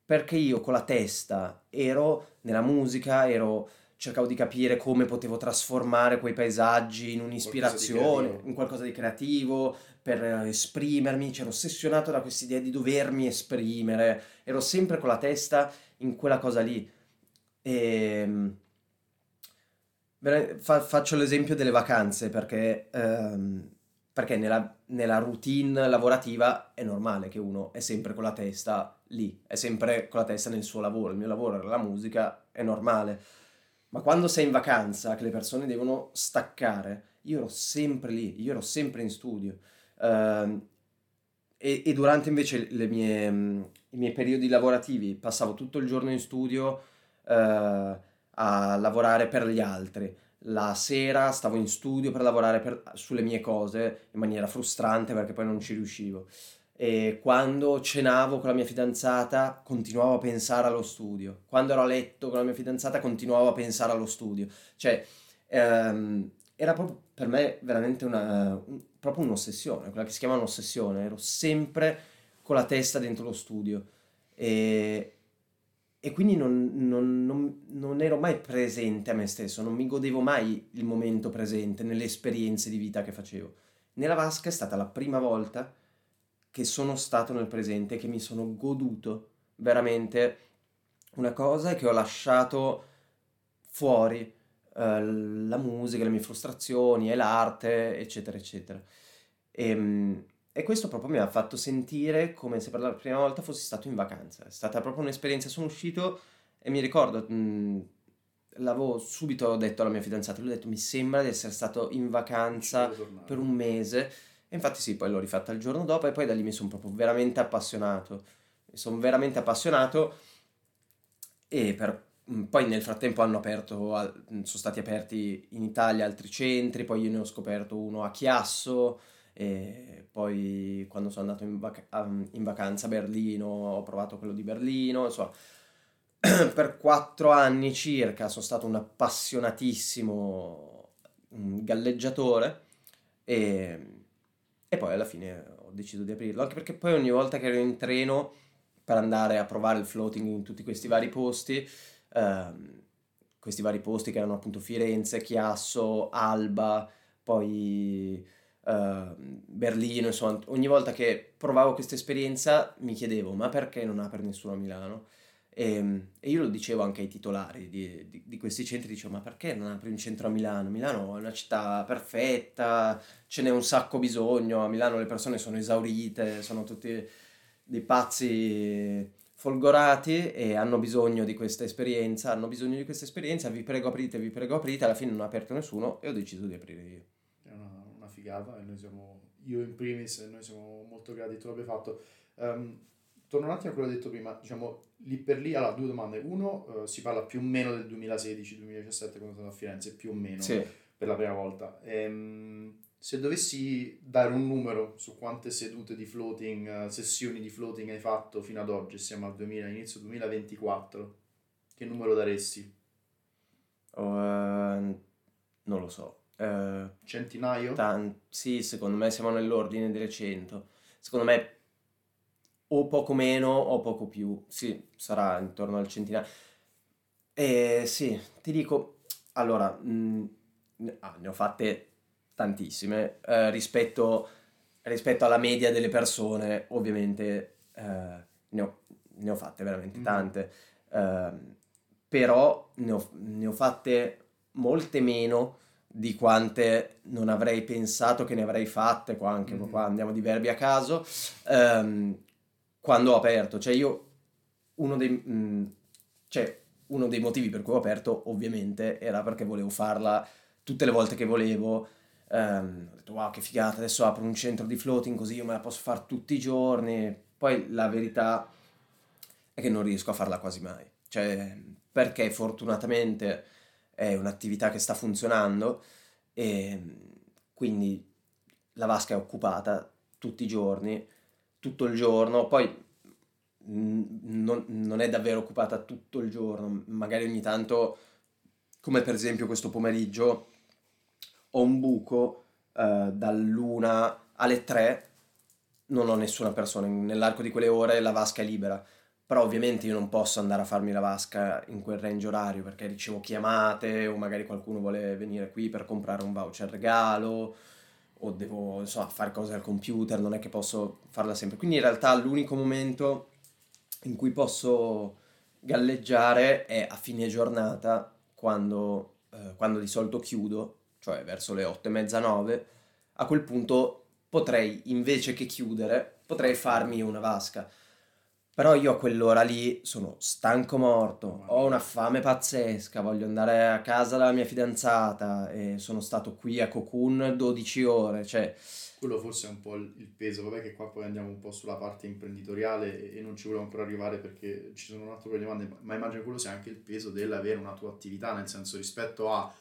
perché io con la testa ero nella musica, ero, cercavo di capire come potevo trasformare quei paesaggi in un'ispirazione,
creativo.
in qualcosa di creativo, per eh, esprimermi, c'ero ossessionato da quest'idea di dovermi esprimere, ero sempre con la testa in quella cosa lì. E vera- fa- faccio l'esempio delle vacanze perché ehm, perché nella, nella, routine lavorativa è normale che uno è sempre con la testa lì, è sempre con la testa nel suo lavoro, il mio lavoro era la musica, è normale. Ma quando sei in vacanza, che le persone devono staccare, io ero sempre lì, io ero sempre in studio. Uh, e, e, durante invece mie, i miei periodi lavorativi passavo tutto il giorno in studio uh, a lavorare per gli altri la sera stavo in studio per lavorare per, sulle mie cose in maniera frustrante perché poi non ci riuscivo. E quando cenavo con la mia fidanzata continuavo a pensare allo studio. Quando ero a letto con la mia fidanzata continuavo a pensare allo studio. Cioè, ehm, era proprio per me veramente una, un, proprio un'ossessione, quella che si chiama un'ossessione. Ero sempre con la testa dentro lo studio. E, e quindi non, non, non, non, ero mai presente a me stesso, non mi godevo mai il momento presente nelle esperienze di vita che facevo. Nella vasca è stata la prima volta che sono stato nel presente, che mi sono goduto veramente una cosa e che ho lasciato fuori eh, la musica, le mie frustrazioni e l'arte, eccetera, eccetera. E, ehm, e questo proprio mi ha fatto sentire come se per la prima volta fossi stato in vacanza. È stata proprio un'esperienza. Sono uscito e mi ricordo, mh, l'avevo subito detto alla mia fidanzata, le ho detto mi sembra di essere stato in vacanza per un mese. E infatti sì, poi l'ho rifatta il giorno dopo e poi da lì mi sono proprio veramente appassionato. Mi sono veramente appassionato e per, poi nel frattempo hanno aperto, sono stati aperti in Italia altri centri, poi io ne ho scoperto uno a Chiasso e poi quando sono andato in, vac- in vacanza a Berlino ho provato quello di Berlino, insomma per quattro anni circa sono stato un appassionatissimo galleggiatore e, e, poi alla fine ho deciso di aprirlo, anche perché poi ogni volta che ero in treno per andare a provare il floating in tutti questi vari posti, ehm, questi vari posti che erano appunto Firenze, Chiasso, Alba, poi uh, Berlino, insomma, ogni volta che provavo questa esperienza mi chiedevo ma perché non apre nessuno a Milano? E, ehm, e, io lo dicevo anche ai titolari di, di, di, questi centri, dicevo ma perché non apri un centro a Milano? Milano è una città perfetta, ce n'è un sacco bisogno, a Milano le persone sono esaurite, sono tutti dei pazzi folgorati e hanno bisogno di questa esperienza, hanno bisogno di questa esperienza, vi prego aprite, vi prego aprite, alla fine non ha aperto nessuno e ho deciso di aprire io
figata e noi siamo, io in primis, noi siamo molto grati che tu l'abbia fatto. Um, torno un attimo a quello che ho detto prima, diciamo, lì per lì, allora, due domande. Uno, uh, si parla più o meno del 2016-2017 quando sono a Firenze, più o meno, sì. per la prima volta. Ehm, se dovessi dare un numero su quante sedute di floating, uh, sessioni di floating hai fatto fino ad oggi, siamo al 2000, inizio 2024, che numero daresti?
Uh, non lo so.
Uh, Centinaio?
Tan- sì, secondo me siamo nell'ordine delle 100. Secondo me o poco meno o poco più. Sì, sarà intorno al centinaio. E sì, ti dico, allora, mh, mm, ah, ne ho fatte tantissime. Eh, rispetto, rispetto, alla media delle persone, ovviamente, eh, ne, ho, ne, ho, fatte veramente mm. tante. Eh, però ne ho, ne ho fatte molte meno di quante non avrei pensato che ne avrei fatte, qua anche mm-hmm. qua andiamo di verbi a caso, um, quando ho aperto. Cioè io, uno dei, mh, mm, cioè, uno dei motivi per cui ho aperto ovviamente era perché volevo farla tutte le volte che volevo. Um, ho detto wow che figata, adesso apro un centro di floating così io me la posso fare tutti i giorni. Poi la verità è che non riesco a farla quasi mai. Cioè, perché fortunatamente è un'attività che sta funzionando e quindi la vasca è occupata tutti i giorni, tutto il giorno, poi non, non, è davvero occupata tutto il giorno, magari ogni tanto, come per esempio questo pomeriggio, ho un buco eh, dall'una alle tre, non ho nessuna persona, nell'arco di quelle ore la vasca è libera però ovviamente io non posso andare a farmi la vasca in quel range orario perché ricevo chiamate o magari qualcuno vuole venire qui per comprare un voucher regalo o devo insomma, fare cose al computer, non è che posso farla sempre. Quindi in realtà l'unico momento in cui posso galleggiare è a fine giornata quando, eh, quando di solito chiudo, cioè verso le 8 e mezza 9. A quel punto potrei, invece che chiudere, potrei farmi una vasca. Però io a quell'ora lì sono stanco morto, ho una fame pazzesca, voglio andare a casa dalla mia fidanzata e sono stato qui a Cocoon 12 ore, cioè...
Quello forse è un po' il peso, vabbè che qua poi andiamo un po' sulla parte imprenditoriale e non ci vogliamo ancora arrivare perché ci sono un altro paio di domande, ma immagino quello sia anche il peso dell'avere una tua attività, nel senso rispetto a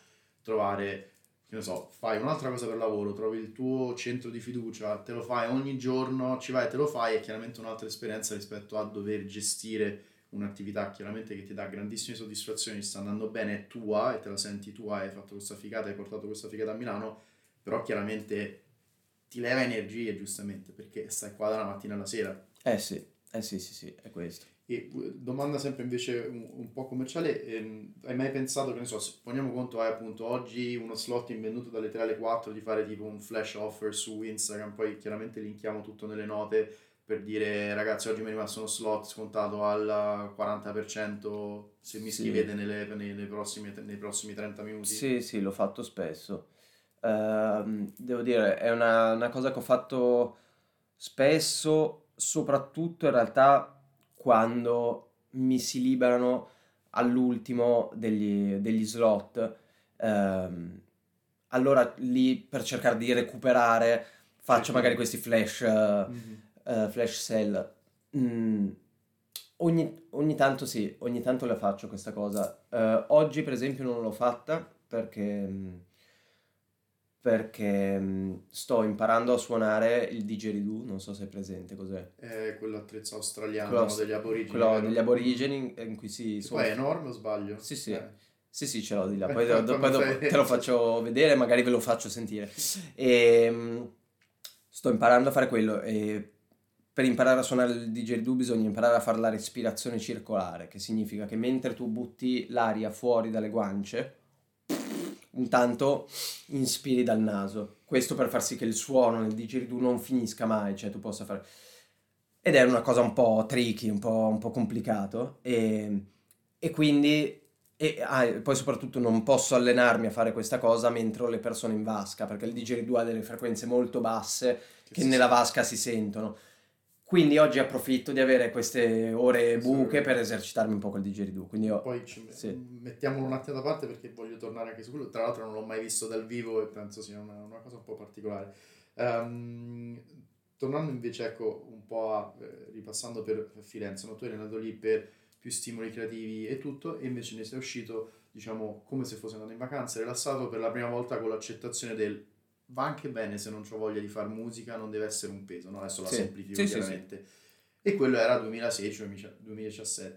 trovare che ne so, fai un'altra cosa per lavoro, trovi il tuo centro di fiducia, te lo fai ogni giorno, ci vai e te lo fai, è chiaramente un'altra esperienza rispetto a dover gestire un'attività chiaramente che ti dà grandissime soddisfazioni, sta andando bene, è tua e te la senti tua, hai fatto questa figata, hai portato questa figata a Milano, però chiaramente ti leva energie giustamente perché stai qua dalla mattina alla sera.
Eh sì, eh sì, sì, sì, è questo.
E domanda sempre invece un, un po' commerciale, ehm, hai mai pensato, che ne so, se poniamo conto hai appunto oggi uno slot invenduto dalle 3 alle 4 di fare tipo un flash offer su Instagram, poi chiaramente linkiamo tutto nelle note per dire ragazzi oggi mi è rimasto uno slot scontato al 40% se mi sì. scrivete nelle, nei, nei, prossimi, nei, prossimi, 30 minuti.
Sì, sì, l'ho fatto spesso. Uh, devo dire, è una, una cosa che ho fatto spesso, soprattutto in realtà quando mi si liberano all'ultimo degli, degli slot. Ehm, allora lì per cercare di recuperare faccio magari questi flash, mm-hmm. uh, flash sell. Mm, ogni, ogni, tanto sì, ogni tanto la faccio questa cosa. Uh, oggi per esempio non l'ho fatta perché... Perché sto imparando a suonare il didgeridoo, non so se è presente cos'è.
È quell'attrezzo australiano quello, degli aborigeni.
Quello degli aborigeni in cui si
suona. Poi è enorme o sbaglio?
Sì, sì. Eh. Sì, sì, ce l'ho di là. Poi, dopo, dopo te lo faccio vedere, magari ve lo faccio sentire. E, mm, sto imparando a fare quello e per imparare a suonare il didgeridoo bisogna imparare a fare la respirazione circolare, che significa che mentre tu butti l'aria fuori dalle guance, intanto inspiri dal naso. Questo per far sì che il suono nel didgeridoo non finisca mai, cioè tu possa fare... Ed è una cosa un po' tricky, un po', un po complicato. E, e quindi... E ah, poi soprattutto non posso allenarmi a fare questa cosa mentre ho le persone in vasca, perché il didgeridoo ha delle frequenze molto basse che, che nella vasca si sentono. Quindi oggi approfitto di avere queste ore buche per esercitarmi un po' col didgeridoo. Quindi io,
Poi ci sì. mettiamolo un attimo da parte perché voglio tornare anche su quello. Tra l'altro non l'ho mai visto dal vivo e penso sia una, una cosa un po' particolare. Um, tornando invece ecco un po' a, eh, ripassando per Firenze, no? tu eri andato lì per più stimoli creativi e tutto e invece ne sei uscito diciamo come se fosse andato in vacanza, rilassato per la prima volta con l'accettazione del va anche bene se non ho voglia di fare musica, non deve essere un peso, no? adesso la sì. semplifico sì, chiaramente. Sì, e quello era 2016-2017.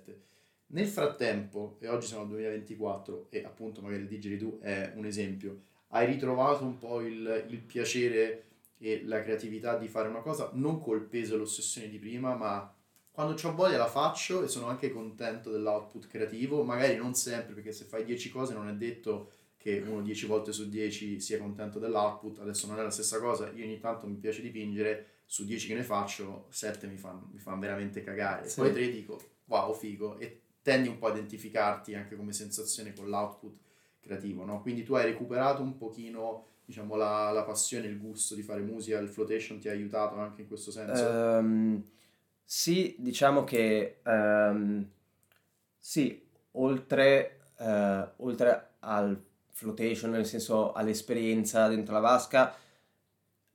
Nel frattempo, e oggi siamo al 2024, e appunto magari il didgeridoo è un esempio, hai ritrovato un po' il, il piacere e la creatività di fare una cosa, non col peso e l'ossessione di prima, ma quando ho voglia la faccio e sono anche contento dell'output creativo, magari non sempre, perché se fai 10 cose non è detto che uno 10 volte su 10 sia contento dell'output, adesso non è la stessa cosa, io ogni tanto mi piace dipingere, su 10 che ne faccio, 7 mi fanno, mi fanno veramente cagare, sì. poi 3 dico wow figo e tendi un po' a identificarti anche come sensazione con l'output creativo, no? quindi tu hai recuperato un pochino diciamo la, la passione, il gusto di fare musica, il flotation ti ha aiutato anche in questo senso?
Um, sì, diciamo che um, sì, oltre, uh, oltre al flotation, nel senso all'esperienza dentro la vasca,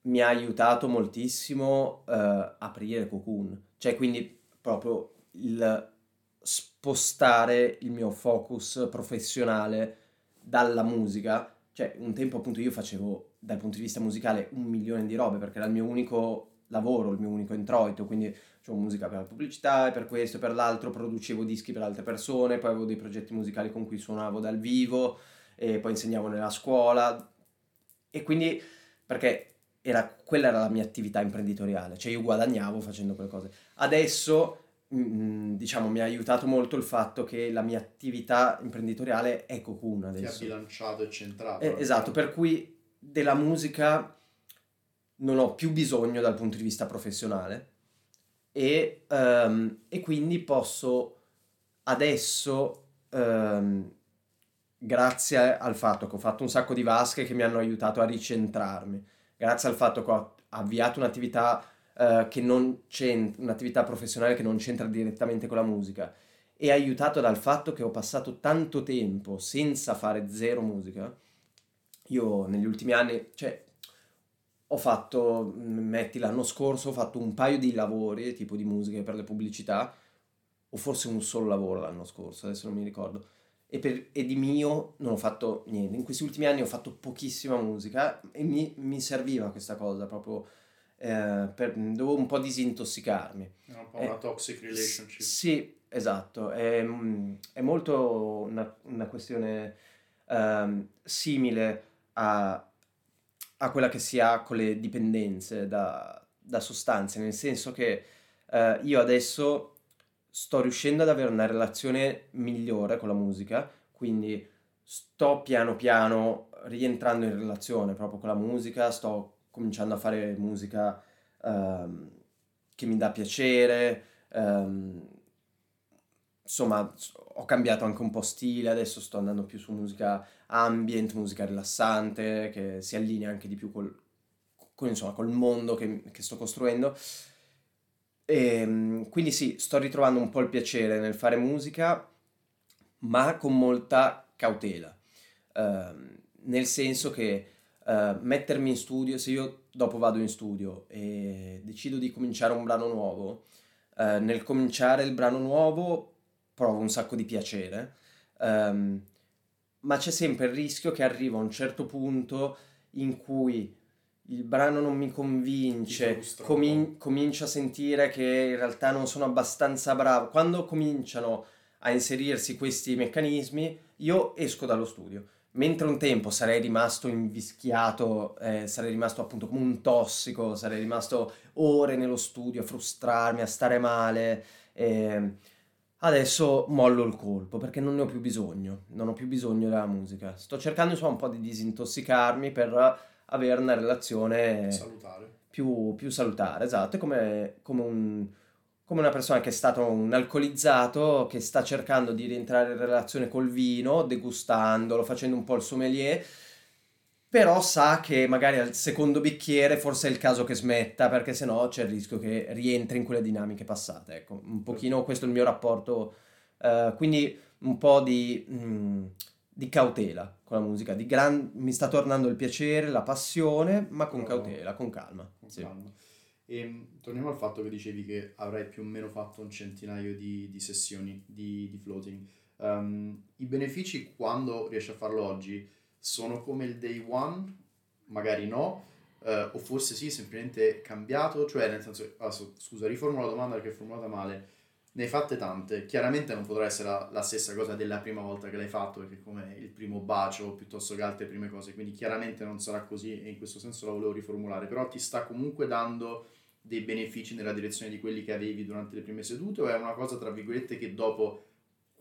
mi ha aiutato moltissimo uh, aprire Cocoon. Cioè, quindi proprio il spostare il mio focus professionale dalla musica. Cioè, un tempo appunto io facevo dal punto di vista musicale un milione di robe perché era il mio unico lavoro, il mio unico introito, quindi facevo musica per la pubblicità e per questo e per l'altro, producevo dischi per altre persone, poi avevo dei progetti musicali con cui suonavo dal vivo, e poi insegnavo nella scuola e quindi perché era, quella era la mia attività imprenditoriale, cioè io guadagnavo facendo quelle cose. Adesso mh, mm, diciamo mi ha aiutato molto il fatto che la mia attività imprenditoriale è Cocoon adesso.
Ti ha bilanciato e centrato.
Eh, esatto, per cui della musica non ho più bisogno dal punto di vista professionale e, um, e quindi posso adesso um, grazie al fatto che ho fatto un sacco di vasche che mi hanno aiutato a ricentrarmi. grazie al fatto che ho avviato un'attività c'entra, un'attività professionale che non c'entra direttamente con la musica e aiutato dal fatto che ho passato tanto tempo senza fare zero musica, io negli ultimi anni, cioè, ho fatto, metti l'anno scorso, ho fatto un paio di lavori, tipo di musica per le pubblicità, o forse un solo lavoro l'anno scorso, adesso non mi ricordo. E, per, e, di mio non ho fatto niente. In questi ultimi anni ho fatto pochissima musica e mi, mi serviva questa cosa proprio. Eh, per, dovevo un po' disintossicarmi.
È un po' una eh, toxic relationship.
Sì, esatto. È, è molto una, una questione um, simile a, a, quella che si ha con le dipendenze da, da sostanze, nel senso che uh, io adesso sto riuscendo ad avere una relazione migliore con la musica, quindi sto piano piano rientrando in relazione proprio con la musica, sto cominciando a fare musica um, che mi dà piacere, um, insomma ho cambiato anche un po' stile, adesso sto andando più su musica ambient, musica rilassante, che si allinea anche di più col, con, insomma, col mondo che, che sto costruendo. E, ehm, quindi sì, sto ritrovando un po' il piacere nel fare musica, ma con molta cautela. Uh, nel senso che uh, mettermi in studio, se io dopo vado in studio e decido di cominciare un brano nuovo, uh, nel cominciare il brano nuovo provo un sacco di piacere, um, ma c'è sempre il rischio che arriva a un certo punto in cui il brano non mi convince, comin- comincio a sentire che in realtà non sono abbastanza bravo. Quando cominciano a inserirsi questi meccanismi, io esco dallo studio. Mentre un tempo sarei rimasto invischiato, eh, sarei rimasto appunto come un tossico, sarei rimasto ore nello studio a frustrarmi, a stare male. Eh, adesso mollo il colpo perché non ne ho più bisogno, non ho più bisogno della musica. Sto cercando insomma un po' di disintossicarmi per avere una relazione
salutare.
Più, più salutare, esatto, è come, come, un, come, una persona che è stato un alcolizzato, che sta cercando di rientrare in relazione col vino, degustandolo, facendo un po' il sommelier, però sa che magari al secondo bicchiere forse è il caso che smetta, perché sennò c'è il rischio che rientri in quelle dinamiche passate. Ecco, un pochino questo è il mio rapporto, uh, quindi un po' di... Mm, di cautela con la musica, gran... mi sta tornando il piacere, la passione, ma con Però, cautela, con calma.
Con sì. calma. E ehm, torniamo al fatto che dicevi che avrai più o meno fatto un centinaio di, di sessioni di, di floating. Um, I benefici quando riesci a farlo oggi sono come il day one? Magari no, uh, o forse sì, semplicemente cambiato, cioè nel senso, ah, scusa, riformulo la domanda perché è formulata male ne hai fatte tante. Chiaramente non potrà essere la, la, stessa cosa della prima volta che l'hai fatto, perché come il primo bacio piuttosto che altre prime cose, quindi chiaramente non sarà così e in questo senso la volevo riformulare, però ti sta comunque dando dei benefici nella direzione di quelli che avevi durante le prime sedute o è una cosa tra virgolette che dopo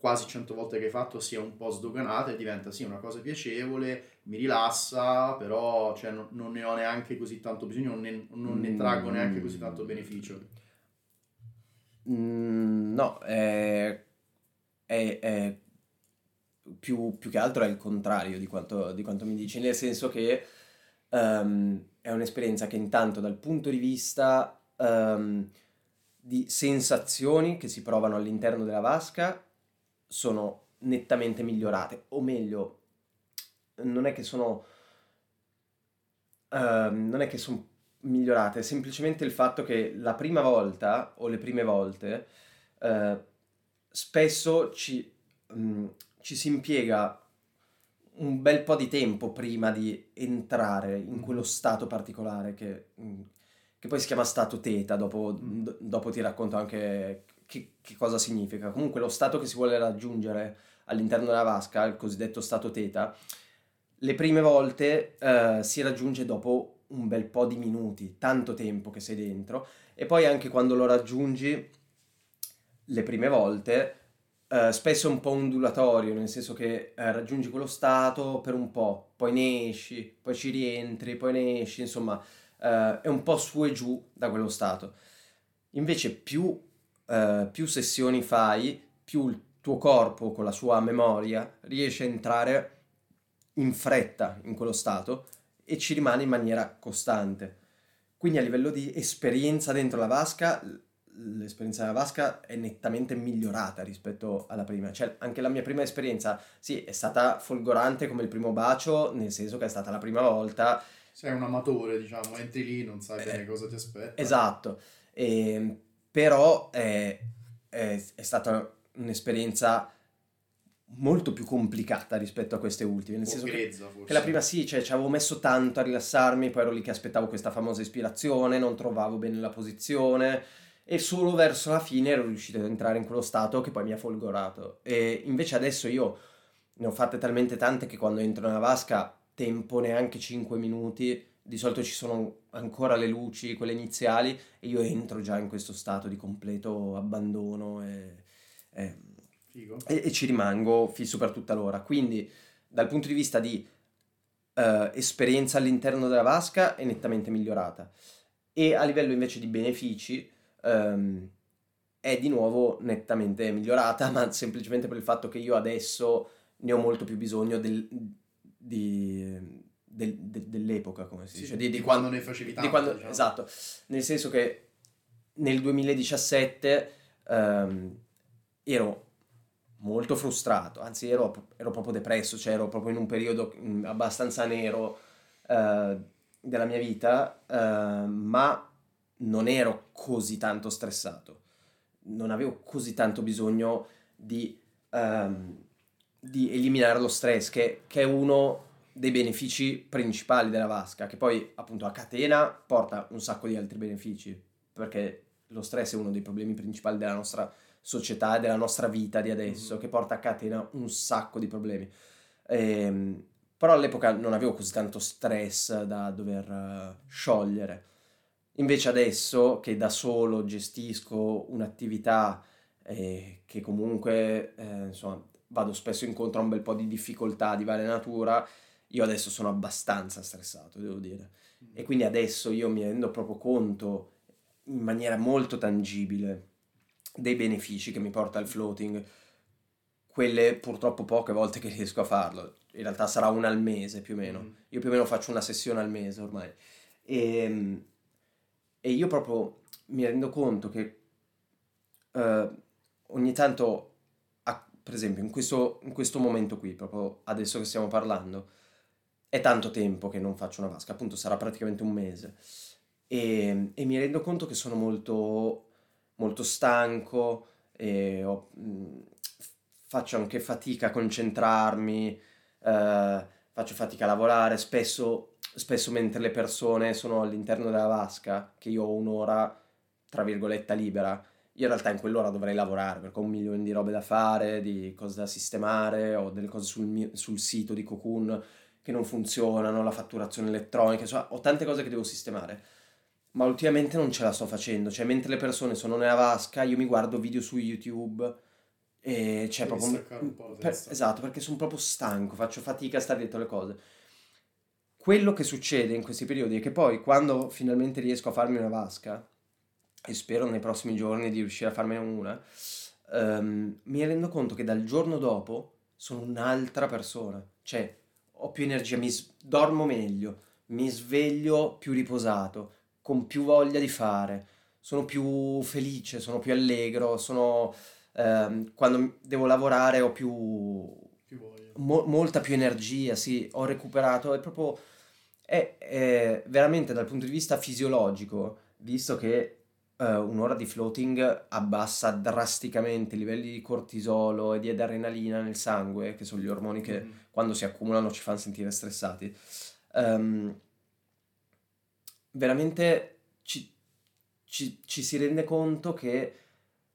quasi 100 volte che hai fatto sia un po' sdoganata e diventa sì una cosa piacevole, mi rilassa, però cioè, non, non, ne ho neanche così tanto bisogno, non ne, non ne traggo neanche così tanto beneficio.
Mm, no, è, è, è più, più, che altro è il contrario di quanto, di quanto mi dici, nel senso che um, è un'esperienza che intanto dal punto di vista um, di sensazioni che si provano all'interno della vasca sono nettamente migliorate, o meglio, non è che sono... Uh, non è che sono migliorate, è semplicemente il fatto che la prima volta o le prime volte eh, spesso ci, mh, mm, ci, si impiega un bel po' di tempo prima di entrare in mm. quello stato particolare che, mm, che poi si chiama stato teta, dopo, d- dopo ti racconto anche che, che, cosa significa. Comunque lo stato che si vuole raggiungere all'interno della vasca, il cosiddetto stato teta, le prime volte eh, si raggiunge dopo un bel po' di minuti, tanto tempo che sei dentro, e poi anche quando lo raggiungi le prime volte, eh, spesso è un po' ondulatorio, nel senso che eh, raggiungi quello stato per un po', poi ne esci, poi ci rientri, poi ne esci, insomma, eh, è un po' su e giù da quello stato. Invece più, eh, più sessioni fai, più il tuo corpo con la sua memoria riesce a entrare in fretta in quello stato e ci rimane in maniera costante. Quindi a livello di esperienza dentro la vasca, l'esperienza della vasca è nettamente migliorata rispetto alla prima. Cioè, anche la mia prima esperienza, sì, è stata folgorante come il primo bacio, nel senso che è stata la prima volta.
Sei un amatore, diciamo, entri lì, non sai bene eh, cosa ti aspetta.
Esatto, e, ehm, però è, è, è stata un'esperienza molto più complicata rispetto a queste ultime. Nel senso grezza, che, che, la prima sì, cioè ci avevo messo tanto a rilassarmi, poi ero lì che aspettavo questa famosa ispirazione, non trovavo bene la posizione e solo verso la fine ero riuscito ad entrare in quello stato che poi mi ha folgorato. E invece adesso io ne ho fatte talmente tante che quando entro nella vasca tempo neanche 5 minuti, di solito ci sono ancora le luci, quelle iniziali, e io entro già in questo stato di completo abbandono e, e, e, e ci rimango fisso per tutta l'ora. Quindi dal punto di vista di uh, esperienza all'interno della vasca è nettamente migliorata. E a livello invece di benefici, um, è di nuovo nettamente migliorata, ma semplicemente per il fatto che io adesso ne ho molto più bisogno del, di, del, de, dell'epoca, come si
sì,
dice,
di, di, di quando, quando, ne facevi tanto. Quando,
diciamo. Esatto, nel senso che nel 2017 um, ero molto frustrato, anzi ero, ero, proprio depresso, cioè ero proprio in un periodo mm, abbastanza nero uh, della mia vita, uh, ma non ero così tanto stressato, non avevo così tanto bisogno di, um, di eliminare lo stress, che, che, è uno dei benefici principali della vasca, che poi appunto a catena porta un sacco di altri benefici, perché lo stress è uno dei problemi principali della nostra società e della nostra vita di adesso, mm-hmm. che porta a catena un sacco di problemi. Ehm, però all'epoca non avevo così tanto stress da dover uh, sciogliere Invece adesso che da solo gestisco un'attività eh, che comunque eh, insomma, vado spesso incontro a un bel po' di difficoltà di varia natura, io adesso sono abbastanza stressato, devo dire. Mm. E quindi adesso io mi rendo proprio conto in maniera molto tangibile dei benefici che mi porta il floating, quelle purtroppo poche volte che riesco a farlo. In realtà sarà una al mese più o meno. Mm. Io più o meno faccio una sessione al mese ormai. E, ehm, e io proprio mi rendo conto che uh, ogni tanto, a, per esempio, in questo, in questo momento qui, proprio adesso che stiamo parlando, è tanto tempo che non faccio una vasca, appunto sarà praticamente un mese. E, e mi rendo conto che sono molto, molto stanco e ho, mh, faccio anche fatica a concentrarmi, uh, faccio fatica a lavorare, spesso spesso mentre le persone sono all'interno della vasca, che io ho un'ora, tra virgolette, libera, io in realtà in quell'ora dovrei lavorare perché ho un milione di robe da fare, di cose da sistemare, ho delle cose sul, mio, sul sito di Cocoon che non funzionano, la fatturazione elettronica, cioè ho tante cose che devo sistemare. Ma ultimamente non ce la sto facendo, cioè mentre le persone sono nella vasca io mi guardo video su YouTube e c'è proprio... Per, esatto, perché sono proprio stanco, faccio fatica a stare dietro le cose. Quello che succede in questi periodi è che poi quando finalmente riesco a farmi una vasca, e spero nei prossimi giorni di riuscire a farmene una, um, mi rendo conto che dal giorno dopo sono un'altra persona. Cioè, ho più energia, mi s- dormo meglio, mi sveglio più riposato, con più voglia di fare, sono più felice, sono più allegro, sono... Um, quando devo lavorare ho più... più mo- molta più energia, sì, ho recuperato, è proprio è, è veramente dal punto di vista fisiologico, visto che uh, un'ora di floating abbassa drasticamente i livelli di cortisolo e di adrenalina nel sangue, che sono gli ormoni che mm. quando si accumulano ci fanno sentire stressati. Um, veramente ci, ci, ci, si rende conto che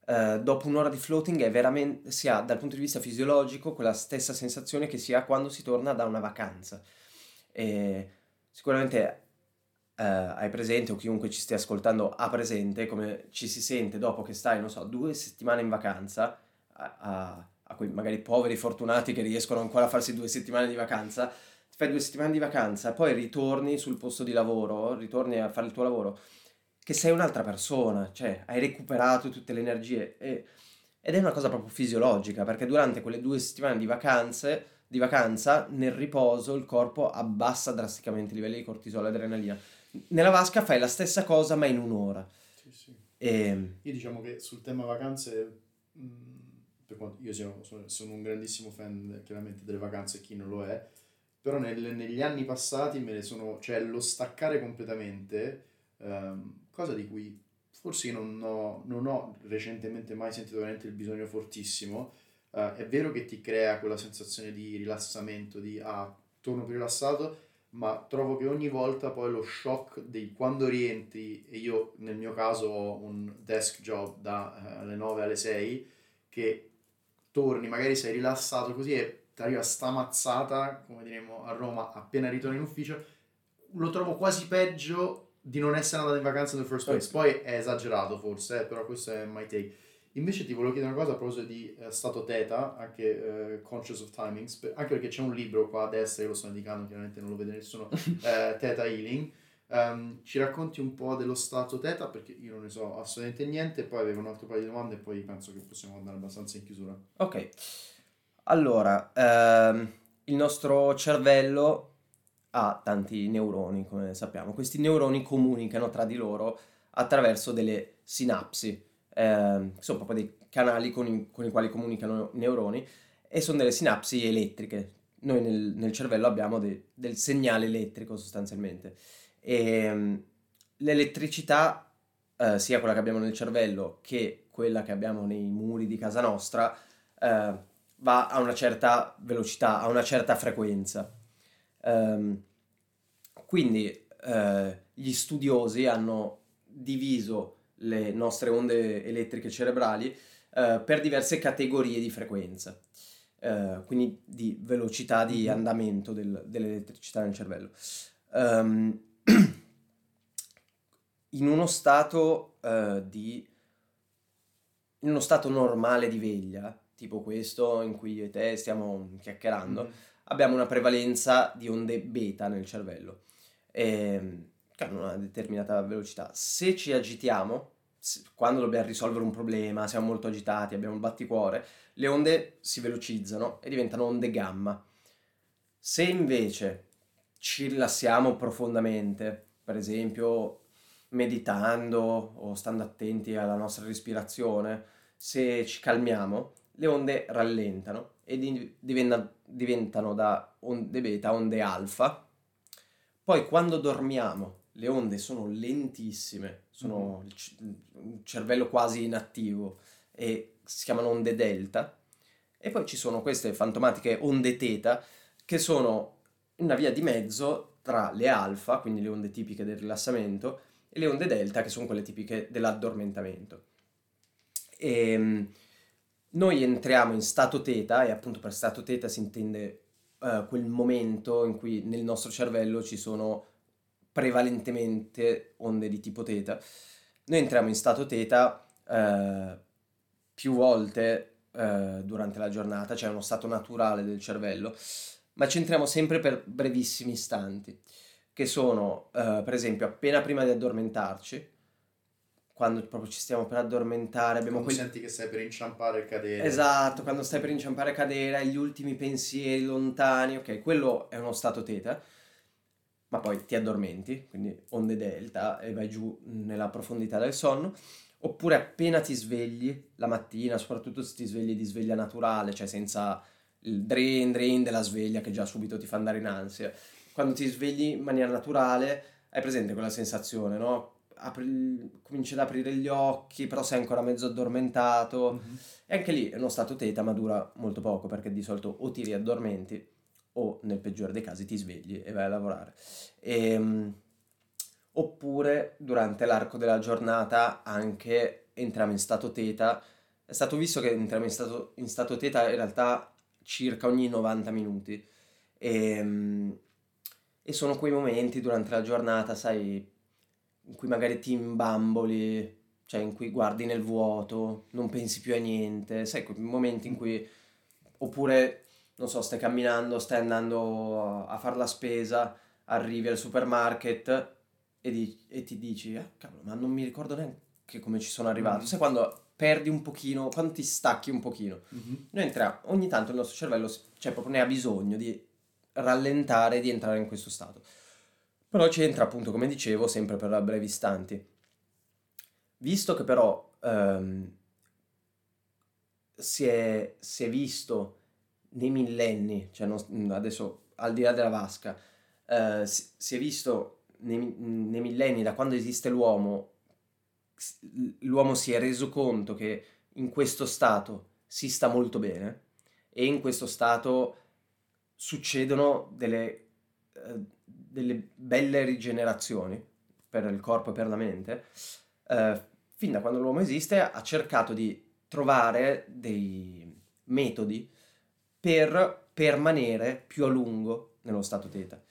uh, dopo un'ora di floating si ha dal punto di vista fisiologico quella stessa sensazione che si ha quando si torna da una vacanza. E sicuramente eh, hai presente o chiunque ci stia ascoltando ha presente come ci si sente dopo che stai, non so, due settimane in vacanza, a, a, a quei magari poveri fortunati che riescono ancora a farsi due settimane di vacanza, ti fai due settimane di vacanza, poi ritorni sul posto di lavoro, ritorni a fare il tuo lavoro, che sei un'altra persona, cioè hai recuperato tutte le energie e, ed è una cosa proprio fisiologica, perché durante quelle due settimane di vacanze di vacanza, nel riposo il corpo abbassa drasticamente i livelli di cortisolo e adrenalina. Nella vasca fai la stessa cosa ma in un'ora.
Sì, sì.
E...
Io diciamo che sul tema vacanze, mh, per quanto io sono, sono un grandissimo fan chiaramente delle vacanze, chi non lo è, però nel- negli anni passati me ne sono, cioè lo staccare completamente, ehm, cosa di cui forse io non ho, non ho recentemente mai sentito veramente il bisogno fortissimo, eh, è vero che ti crea quella sensazione di rilassamento, di ah, torno più rilassato, ma trovo che ogni volta poi lo shock di quando rientri, e io nel mio caso ho un desk job dalle 9 alle 6, che torni, magari sei rilassato così e ti arriva sta mazzata, come diremmo a Roma, appena ritorni in ufficio, lo trovo quasi peggio di non essere andato in vacanza nel first place. Poi è esagerato forse, eh, però questo è my take. Invece ti volevo chiedere una cosa a proposito di eh, stato theta, anche eh, Conscious of Timings, per- anche perché c'è un libro qua a destra, io lo sto indicando, chiaramente non lo vede nessuno, eh, Theta Healing. Ehm, ci racconti un po' dello stato theta, perché io non ne so assolutamente niente, poi avevo un altro paio di domande e poi penso che possiamo andare abbastanza in chiusura.
Ok, allora, ehm, il nostro cervello ha tanti neuroni, come sappiamo. Questi neuroni comunicano tra di loro attraverso delle sinapsi, ehm, sono proprio dei canali con i, con i quali comunicano i neuroni, e sono delle sinapsi elettriche. Noi nel, nel cervello abbiamo de- del segnale elettrico sostanzialmente. E mm, l'elettricità, eh, sia quella che abbiamo nel cervello che quella che abbiamo nei muri di casa nostra, eh, va a una certa velocità, a una certa frequenza. Ehm, quindi eh, gli studiosi hanno diviso le nostre onde elettriche cerebrali eh, per diverse categorie di frequenza, eh, quindi di velocità di andamento del- dell'elettricità nel cervello. Ehm, in uno stato di in uno stato normale di veglia, tipo questo in cui io e te stiamo chiacchierando,
Mhm.
abbiamo una prevalenza di onde beta nel cervello, ehm, che hanno una determinata velocità. Se ci agitiamo, s- quando dobbiamo risolvere un problema, siamo molto agitati, abbiamo il batticuore, le onde si velocizzano e diventano onde gamma. Se invece ci rilassiamo profondamente, per esempio meditando o stando attenti alla nostra respirazione, se ci calmiamo, le onde rallentano e di- diventa- diventano da onde beta a onde alfa. Poi quando dormiamo, le onde sono lentissime, sono il c- un cervello quasi inattivo e si chiamano onde delta. E poi ci sono queste fantomatiche onde teta che sono una via di mezzo tra le alfa, quindi le onde tipiche del rilassamento, e le onde delta, che sono quelle tipiche dell'addormentamento. E noi entriamo in stato teta, e appunto per stato teta si intende eh, quel momento in cui nel nostro cervello ci sono prevalentemente onde di tipo teta. Noi entriamo in stato teta eh, più volte eh, durante la giornata, c'è uno stato naturale del cervello, ma ci entriamo sempre per brevissimi istanti, che sono per esempio appena prima di addormentarci, quando proprio ci stiamo per addormentare, abbiamo
Quando senti che stai per inciampare e cadere.
Esatto, quando stai per inciampare e cadere, hai gli ultimi pensieri lontani, ok, quello è uno stato teta, ma poi ti addormenti, quindi onde delta e vai giù nella profondità del sonno, oppure appena ti svegli la mattina, soprattutto se ti svegli di sveglia naturale, cioè senza il drain drain della sveglia che già subito ti fa andare in ansia. Quando ti svegli in maniera naturale, hai presente quella sensazione, no? Apri- cominci ad aprire gli occhi, però sei ancora mezzo addormentato.
Mhm.
E anche lì è uno stato teta, ma dura molto poco perché di solito o ti riaddormenti o nel peggiore dei casi ti svegli e vai a lavorare. Ehm, oppure durante l'arco della giornata anche entriamo in stato teta. È stato visto che entriamo in stato, in stato teta in realtà circa ogni 90 minuti. Ehm, e sono quei momenti durante la giornata, sai, in cui magari ti imbamboli, cioè in cui guardi nel vuoto, non pensi più a niente, sai, quei momenti in cui, oppure, non so, stai camminando, stai andando a, fare la spesa, arrivi al supermarket e, di- e ti dici, ah, cavolo, ma non mi ricordo neanche come ci sono arrivato.
Mm.
Sai quando perdi un pochino, quando ti stacchi un pochino.
Mm-hmm.
Noi entriamo, ogni tanto il nostro cervello, cioè proprio ne ha bisogno di rallentare, di entrare in questo stato. Però ci entra appunto, come dicevo, sempre per brevi istanti. Visto che però ehm, si, è, si, è, visto nei millenni, cioè non, adesso al di là della vasca, eh, si, si, è visto nei, nei millenni da quando esiste l'uomo, l'uomo si è reso conto che in questo stato si sta molto bene e in questo stato succedono delle, eh, delle belle rigenerazioni per il corpo e per la mente. Eh, fin da quando l'uomo esiste ha cercato di trovare dei metodi per permanere più a lungo nello stato teta.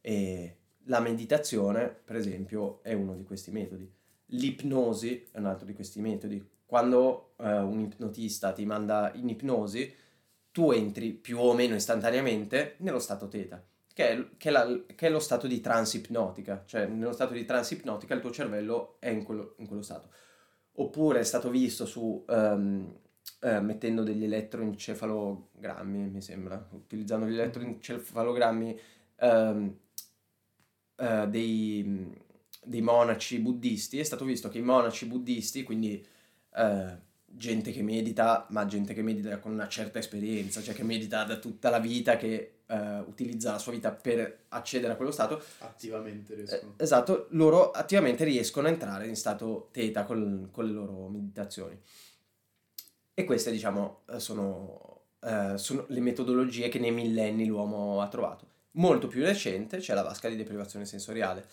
E la meditazione, per esempio, è uno di questi metodi. L'ipnosi è un altro di questi metodi. Quando eh, un ipnotista ti manda in ipnosi, tu entri più o meno istantaneamente nello stato teta, che è, che la, che è lo stato di trance ipnotica, cioè nello stato di trance ipnotica il tuo cervello è in quello, in quello stato. Oppure è stato visto su um, uh, mettendo degli elettroencefalogrammi, mi sembra, utilizzando gli elettroencefalogrammi um, uh, dei, dei, monaci buddisti, è stato visto che i monaci buddisti, quindi uh, gente che medita, ma gente che medita con una certa esperienza, cioè che medita da tutta la vita, che uh, utilizza la sua vita per accedere a quello stato.
Attivamente riescono.
Eh, esatto, loro attivamente riescono a entrare in stato teta con, con le loro meditazioni. E queste, diciamo, eh, sono, uh, sono le metodologie che nei millenni l'uomo ha trovato. Molto più recente c'è la vasca di deprivazione sensoriale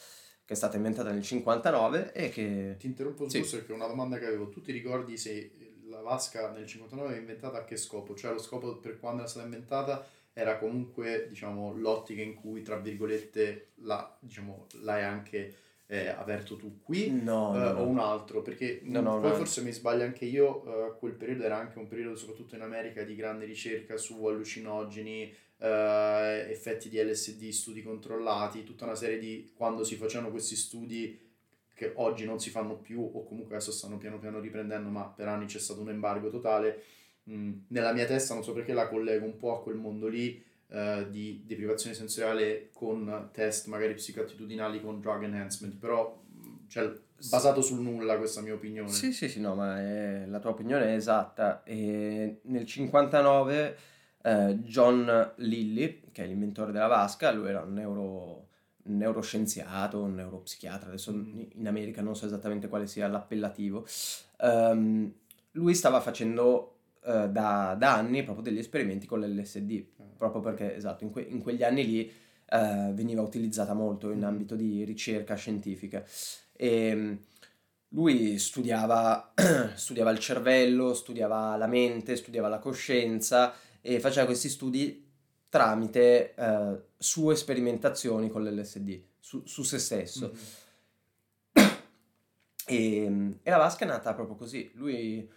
che è stata inventata nel 59 e che...
Ti interrompo sì. perché è una domanda che avevo. Tu ti ricordi se la vasca nel 59 è inventata a che scopo? Cioè lo scopo per quando era stata inventata era comunque diciamo, l'ottica in cui, tra virgolette, la, diciamo, l'hai anche eh, aperto tu qui
no,
eh,
no,
o un altro, perché no, no, poi forse mi sbaglio anche io, eh, quel periodo era anche un periodo soprattutto in America di grande ricerca su allucinogeni, eh, effetti di LSD, studi controllati, tutta una serie di quando si facevano questi studi che oggi non si fanno più o comunque adesso stanno piano piano riprendendo, ma per anni c'è stato un embargo totale Mm, nella mia testa non so perché la collego un po' a quel mondo lì uh, di deprivazione sensoriale con test magari psicoattitudinali con drug enhancement, però mm, cioè, basato sul nulla questa mia opinione.
Sì, sì, sì, no, ma è, la tua opinione è esatta. E nel 59 eh, John Lilly, che è l'inventore della vasca, lui era un neuro neuroscienziato, un neuropsichiatra, adesso mm. in America non so esattamente quale sia l'appellativo, um, lui stava facendo eh, da, da, anni proprio degli esperimenti con l'LSD, ah. proprio perché esatto, in, que- in quegli anni lì eh, veniva utilizzata molto in mm. ambito di ricerca scientifica. E ehm, lui studiava, studiava il cervello, studiava la mente, studiava la coscienza e faceva questi studi tramite eh, sue sperimentazioni con l'LSD su, su se stesso. Mm-hmm. E, ehm, e, la vasca è nata proprio così. Lui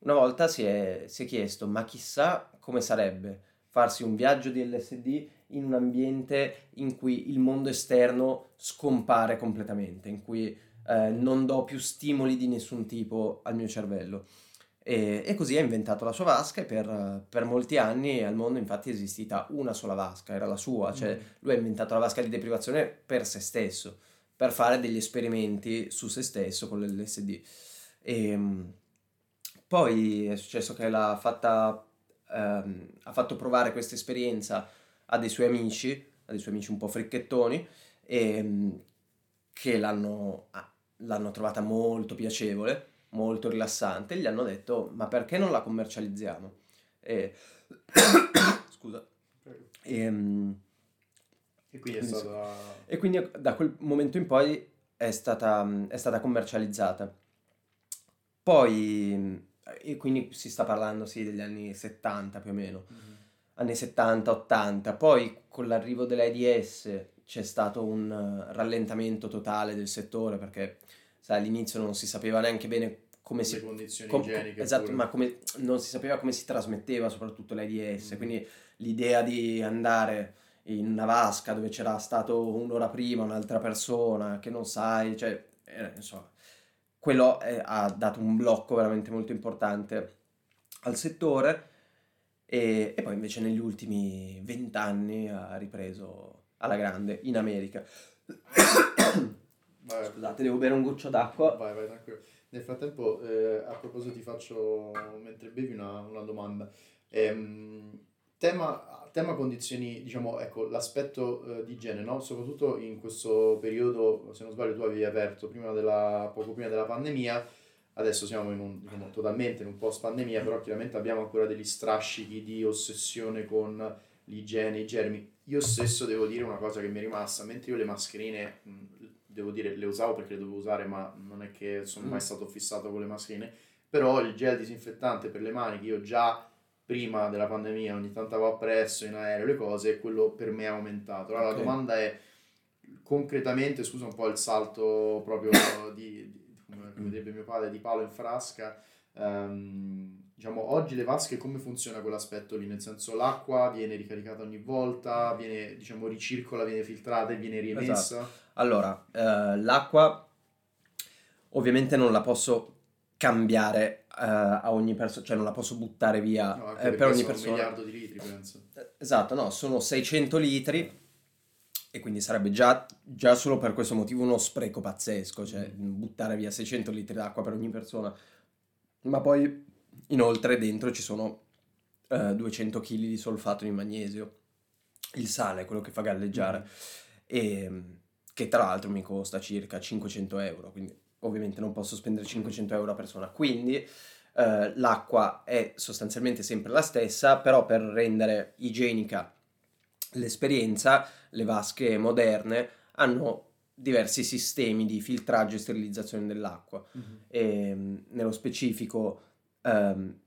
una volta si è, si è chiesto, ma chissà come sarebbe farsi un viaggio di LSD in un ambiente in cui il mondo esterno scompare completamente, in cui eh, non do più stimoli di nessun tipo al mio cervello. E, e così ha inventato la sua vasca e per, per, molti anni al mondo infatti è esistita una sola vasca, era la sua, cioè mm. lui ha inventato la vasca di deprivazione per se stesso, per fare degli esperimenti su se stesso con l'LSD. E, ehm, poi è successo che l'ha fatta, ehm, ha fatto provare questa esperienza a dei suoi amici, a dei suoi amici un po' fricchettoni, ehm, che l'hanno, l'hanno trovata molto piacevole, molto rilassante, gli hanno detto ma perché non la commercializziamo? E... Scusa.
E, ehm, e quindi stata...
E quindi da quel momento in poi è stata, è stata commercializzata. Poi e quindi si sta parlando sì degli anni 70 più o meno, mm-hmm. anni 70, 80, poi con l'arrivo dell'AIDS c'è stato un rallentamento totale del settore perché sai, all'inizio non si sapeva neanche bene come si...
Condizioni com- igieniche.
Esatto, pure. ma come, non si sapeva come si trasmetteva soprattutto l'AIDS, mm-hmm. quindi l'idea di andare in una vasca dove c'era stato un'ora prima un'altra persona che non sai, cioè, era, insomma, quello è, ha dato un blocco veramente molto importante al settore e, e poi invece negli ultimi vent'anni ha ripreso alla grande in America.
Vai,
Scusate, devo bere un goccio d'acqua.
vai, vai, tranquillo. Nel frattempo, eh, a proposito, ti faccio, mentre bevi, una, una domanda. Ehm, tema, tema condizioni, diciamo, ecco, l'aspetto eh, di igiene, no? Soprattutto in questo periodo, se non sbaglio, tu avevi aperto prima della, poco prima della pandemia, adesso siamo in un, diciamo, totalmente in un post-pandemia, però chiaramente abbiamo ancora degli strascichi di ossessione con l'igiene, i germi. Io stesso devo dire una cosa che mi è rimasta, mentre io le mascherine, mh, devo dire, le usavo perché le dovevo usare, ma non è che sono mai
Mm.
stato fissato con le mascherine, però il gel disinfettante per le mani che io già prima della pandemia ogni tanto avevo appresso in aereo le cose, quello per me è aumentato. Allora
Ok.
la domanda è concretamente, scusa un po' il salto proprio di, di- come, direbbe mio padre, di palo in frasca, ehm, diciamo oggi le vasche come funziona quell'aspetto lì? Nel senso l'acqua viene ricaricata ogni volta, viene diciamo ricircola, viene filtrata e viene riemessa?
Allora, eh, l'acqua ovviamente non la posso cambiare eh, a ogni persona, cioè non la posso buttare via
No,
eh, per ogni
sono un
persona.
miliardo di litri, penso.
Esatto, no, sono 600 litri e quindi sarebbe già, già solo per questo motivo uno spreco pazzesco, cioè buttare via 600 litri d'acqua per ogni persona. Ma poi inoltre dentro ci sono eh, 200 kg di solfato di magnesio, il sale, quello che fa galleggiare, e, che tra l'altro mi costa circa 500 euro, quindi ovviamente non posso spendere 500 euro a persona. Quindi eh, l'acqua è sostanzialmente sempre la stessa, però per rendere igienica l'esperienza, le vasche moderne hanno diversi sistemi di filtraggio e sterilizzazione dell'acqua. E, mh, nello specifico, ehm,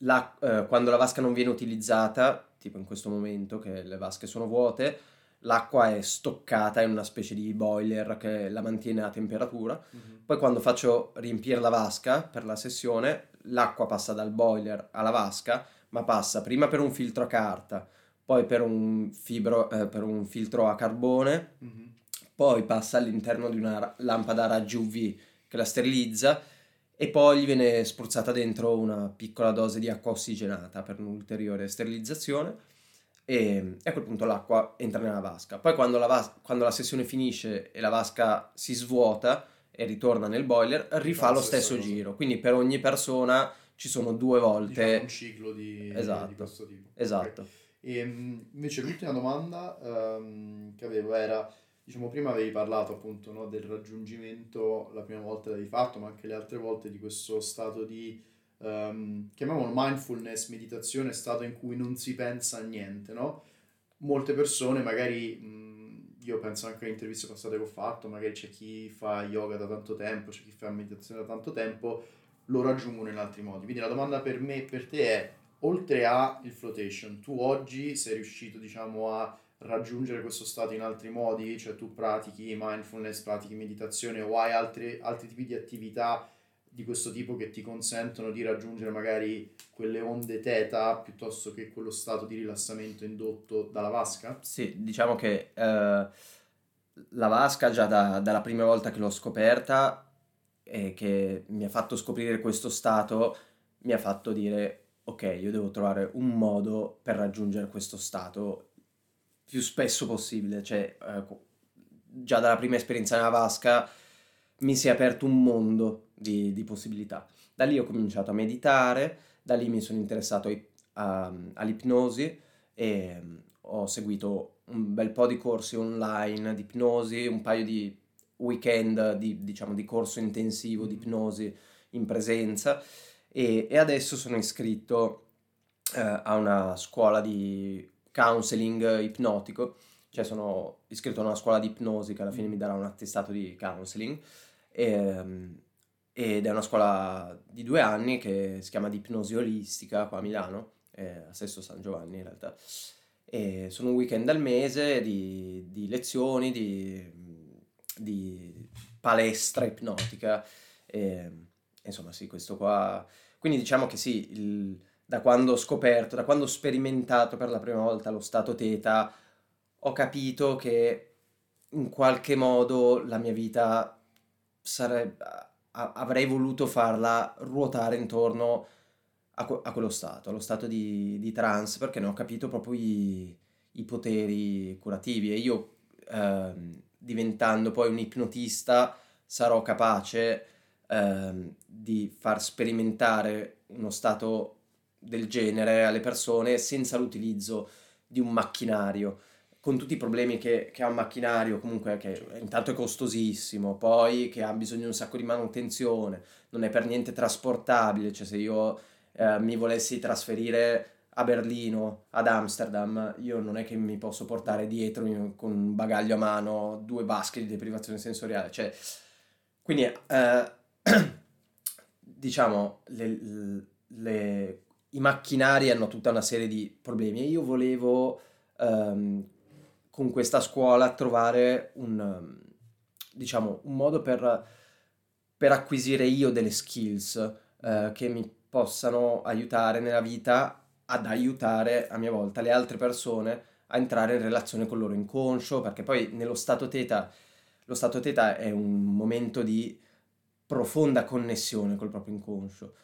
la- eh, quando la vasca non viene utilizzata, tipo in questo momento che le vasche sono vuote, l'acqua è stoccata in una specie di boiler che la mantiene a temperatura. Poi quando faccio riempire la vasca per la sessione, l'acqua passa dal boiler alla vasca, ma passa prima per un filtro a carta, poi per un, fibro- eh, per un filtro a carbone,
Mhm.
poi passa all'interno di una lampada a raggi UV che la sterilizza e poi gli viene spruzzata dentro una piccola dose di acqua ossigenata per un'ulteriore sterilizzazione e, e a quel punto l'acqua entra nella vasca. Poi quando la, vas- quando la sessione finisce e la vasca si svuota e ritorna nel boiler, rifà lo stesso
cosa.
giro. Quindi per ogni persona ci sono due volte...
Diciamo un ciclo di,
Esatto.
di questo tipo.
Esatto.
Ok. E mh, invece l'ultima domanda ehm, che avevo era, diciamo, prima avevi parlato appunto no, del raggiungimento, la prima volta l'avevi fatto, ma anche le altre volte di questo stato di, ehm, chiamiamolo mindfulness, meditazione, stato in cui non si pensa a niente, no? Molte persone magari, mh, io penso anche alle interviste passate che ho fatto, magari c'è chi fa yoga da tanto tempo, c'è chi fa meditazione da tanto tempo, lo raggiungono in altri modi. Quindi la domanda per me e per te è, oltre a il flotation, tu oggi sei riuscito, diciamo, a raggiungere questo stato in altri modi? Cioè tu pratichi mindfulness, pratichi meditazione o hai altri, altri tipi di attività di questo tipo che ti consentono di raggiungere magari quelle onde teta piuttosto che quello stato di rilassamento indotto dalla vasca?
Sì, diciamo che eh, la vasca già da- dalla prima volta che l'ho scoperta e che mi ha fatto scoprire questo stato, mi ha fatto dire, ok, io devo trovare un modo per raggiungere questo stato più spesso possibile. Cioè, eh, già dalla prima esperienza nella vasca mi si è aperto un mondo di, di possibilità. Da lì ho cominciato a meditare, da lì mi sono interessato ai- a- all'ipnosi e mm, ho seguito un bel po' di corsi online di ipnosi, un paio di weekend di, diciamo, di corso intensivo di ipnosi in presenza e, e adesso sono iscritto eh, a una scuola di counseling ipnotico, cioè sono iscritto a una scuola di ipnosi che alla fine mi darà un attestato di counseling ehm, ed è una scuola di due anni che si chiama di ipnosi olistica qua a Milano, eh, a Sesto San Giovanni in realtà. E sono un weekend al mese di, di lezioni, di, di palestra ipnotica. E, insomma, sì, questo qua. Quindi diciamo che sì, il- da quando ho scoperto, da quando ho sperimentato per la prima volta lo stato teta, ho capito che in qualche modo la mia vita sarebbe, avrei voluto farla ruotare intorno a, a quello stato, allo stato di, di, trance, perché ne ho capito proprio i, i poteri curativi. E io eh, diventando poi un ipnotista sarò capace eh, di far sperimentare uno stato del genere alle persone senza l'utilizzo di un macchinario. Con tutti i problemi che, che, ha un macchinario, comunque che intanto è costosissimo, poi che ha bisogno di un sacco di manutenzione, non è per niente trasportabile, cioè se io eh, mi volessi trasferire a Berlino, ad Amsterdam, io non è che mi posso portare dietro con un bagaglio a mano due basche di deprivazione sensoriale, cioè, quindi eh, diciamo le, le, i macchinari hanno tutta una serie di problemi e io volevo ehm, con questa scuola trovare un, diciamo, un modo per, per acquisire io delle skills eh, che mi possano aiutare nella vita ad aiutare a mia volta le altre persone a entrare in relazione con il loro inconscio, perché poi nello stato teta, lo stato teta è un momento di profonda connessione col proprio inconscio.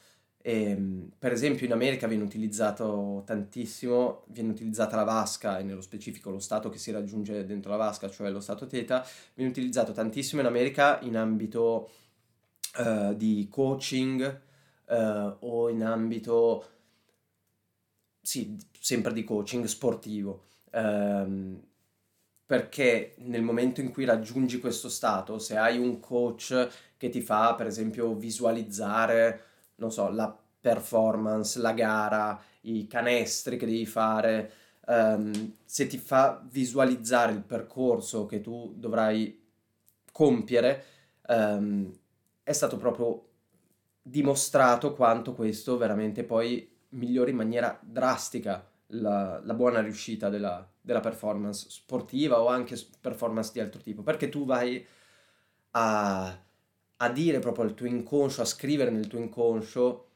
E, ehm, per esempio in America viene utilizzato tantissimo, viene utilizzata la vasca e nello specifico lo stato che si raggiunge dentro la vasca, cioè lo stato teta, viene utilizzato tantissimo in America in ambito uh, di coaching uh, o in ambito, sì, sempre di coaching sportivo. Um, perché nel momento in cui raggiungi questo stato, se hai un coach che ti fa per esempio visualizzare non so, la performance, la gara, i canestri che devi fare, um, se ti fa visualizzare il percorso che tu dovrai compiere, um, è stato proprio dimostrato quanto questo veramente poi migliori in maniera drastica la, la buona riuscita della, della, performance sportiva o anche performance di altro tipo, perché tu vai a a dire proprio al tuo inconscio, a scrivere nel tuo inconscio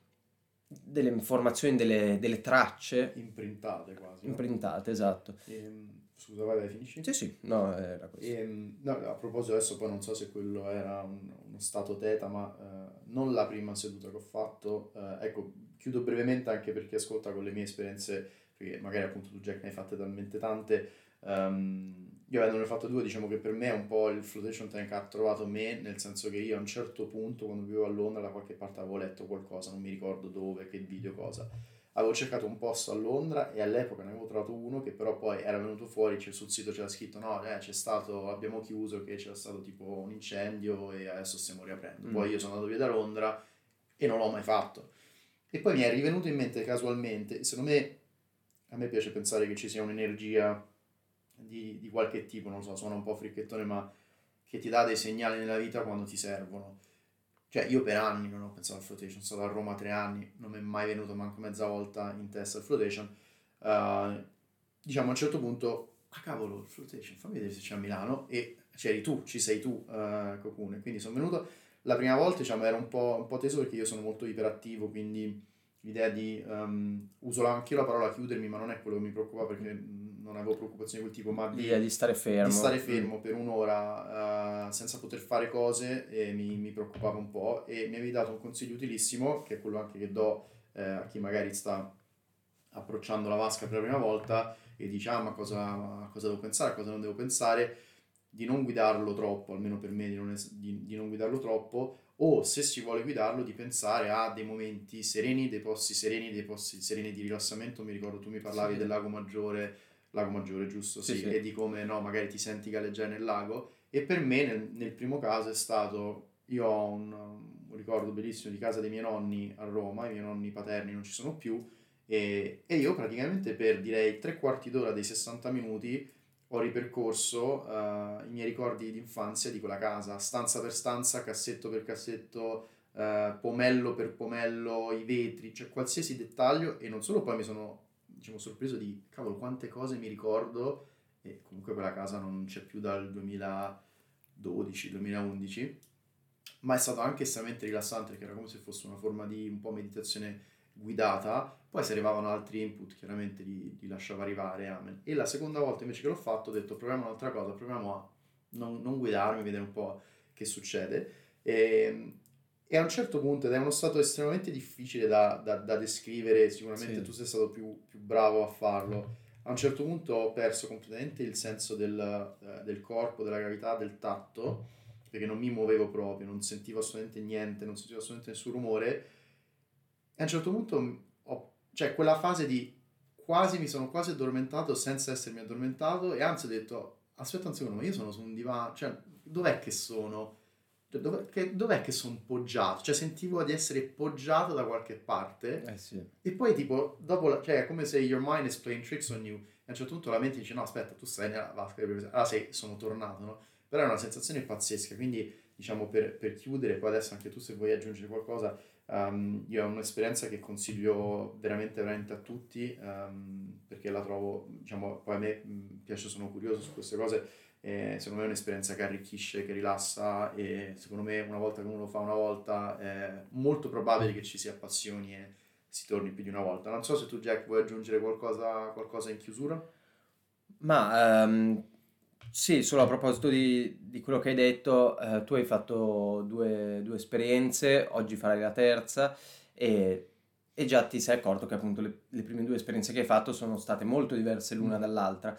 delle informazioni, delle, delle tracce.
Imprintate quasi.
Imprintate, no? esatto.
E, ehm, scusa, vai, vai, finisci?
Sì, sì, no, era questo.
E, ehm, no, a proposito, adesso poi non so se quello era un, uno stato teta, ma eh, non la prima seduta che ho fatto. Eh, ecco, chiudo brevemente anche per chi ascolta con le mie esperienze, perché magari appunto tu Jack ne hai fatte talmente tante. Um, io avendone fatto due, diciamo che per me è un po' il flotation tank ha trovato me, nel senso che io a un certo punto, quando vivevo a Londra, da qualche parte avevo letto qualcosa, non mi ricordo dove, che video, cosa. Avevo cercato un posto a Londra e all'epoca ne avevo trovato uno che però poi era venuto fuori, cioè sul sito c'era scritto no, eh, c'è stato, abbiamo chiuso che c'era stato tipo un incendio e adesso stiamo riaprendo. Mm. Poi io sono andato via da Londra e non l'ho mai fatto. E poi mi è rivenuto in mente casualmente, secondo me, a me piace pensare che ci sia un'energia di, di qualche tipo, non so, suona un po' fricchettone, ma che ti dà dei segnali nella vita quando ti servono. Cioè, io per anni non ho pensato al flotation, sono stato a Roma tre anni, non mi è mai venuto manco mezza volta in testa il flotation. Uh, diciamo a un certo punto, ah cavolo, il flotation, fammi vedere se c'è a Milano, e c'eri tu, ci sei tu, uh, Cocune. Quindi sono venuto, la prima volta diciamo era un po', un po' teso perché io sono molto iperattivo, quindi l'idea di, um, uso anche io la parola chiudermi, ma non è quello che mi preoccupa perché non avevo preoccupazioni di quel tipo, ma
di, di stare fermo,
di stare fermo per un'ora uh, senza poter fare cose e mi, mi, preoccupava un po' e mi avevi dato un consiglio utilissimo, che è quello anche che do eh, a chi magari sta approcciando la vasca per la prima volta e dice ah ma cosa, cosa devo pensare, a cosa non devo pensare, di non guidarlo troppo, almeno per me di non, es- di, di non guidarlo troppo, o se si vuole guidarlo di pensare a dei momenti sereni, dei posti sereni, dei posti sereni di rilassamento. Mi ricordo tu mi parlavi sì. del lago Maggiore, lago Maggiore giusto? Sì, sì, sì, e di come no, magari ti senti galleggiare nel lago. E per me nel, nel primo caso è stato, io ho un, un, ricordo bellissimo di casa dei miei nonni a Roma, i miei nonni paterni non ci sono più, e, e io praticamente per direi tre quarti d'ora dei 60 minuti ho ripercorso uh, i miei ricordi di infanzia di quella casa, stanza per stanza, cassetto per cassetto, uh, pomello per pomello, i vetri, cioè qualsiasi dettaglio e non solo poi mi sono diciamo, sorpreso di cavolo quante cose mi ricordo e comunque quella casa non c'è più dal 2012-2011 ma è stato anche estremamente rilassante perché era come se fosse una forma di un po' meditazione guidata, poi se arrivavano altri input chiaramente li, li, lasciava arrivare, amen. E la seconda volta invece che l'ho fatto ho detto proviamo un'altra cosa, proviamo a non, non guidarmi, vedere un po' che succede. E E a un certo punto, ed è uno stato estremamente difficile da, da, da descrivere, sicuramente
Sì.
tu sei stato più, più bravo a farlo. A un certo punto ho perso completamente il senso del, eh, del corpo, della gravità, del tatto, perché non mi muovevo proprio, non sentivo assolutamente niente, non sentivo assolutamente nessun rumore. E a un certo punto, ho, cioè quella fase di quasi mi sono quasi addormentato senza essermi addormentato e anzi ho detto, aspetta un secondo, ma io sono su un divano, cioè dov'è che sono? Cioè, dov'è che, dov'è che sono poggiato? Cioè sentivo di essere poggiato da qualche parte
Eh sì.
e poi tipo, dopo, la- cioè è come se your mind is playing tricks on you e a un certo punto la mente dice no aspetta tu stai nella vasca di allora sei, sono tornato, no? Però è una sensazione pazzesca, quindi diciamo per, per chiudere, poi adesso anche tu se vuoi aggiungere qualcosa, um, io ho un'esperienza che consiglio veramente veramente a tutti um, perché la trovo, diciamo, poi a me mh, piace, sono curioso su queste cose e secondo me è un'esperienza che arricchisce, che rilassa e secondo me una volta che uno lo fa una volta è molto probabile che ci si appassioni e si torni più di una volta. Non so se tu Jack vuoi aggiungere qualcosa, qualcosa in chiusura.
Ma ehm, sì, solo a proposito di, di quello che hai detto, eh, tu hai fatto due, due esperienze, oggi farai la terza e, e già ti sei accorto che appunto le, le prime due esperienze che hai fatto sono state molto diverse l'una dall'altra.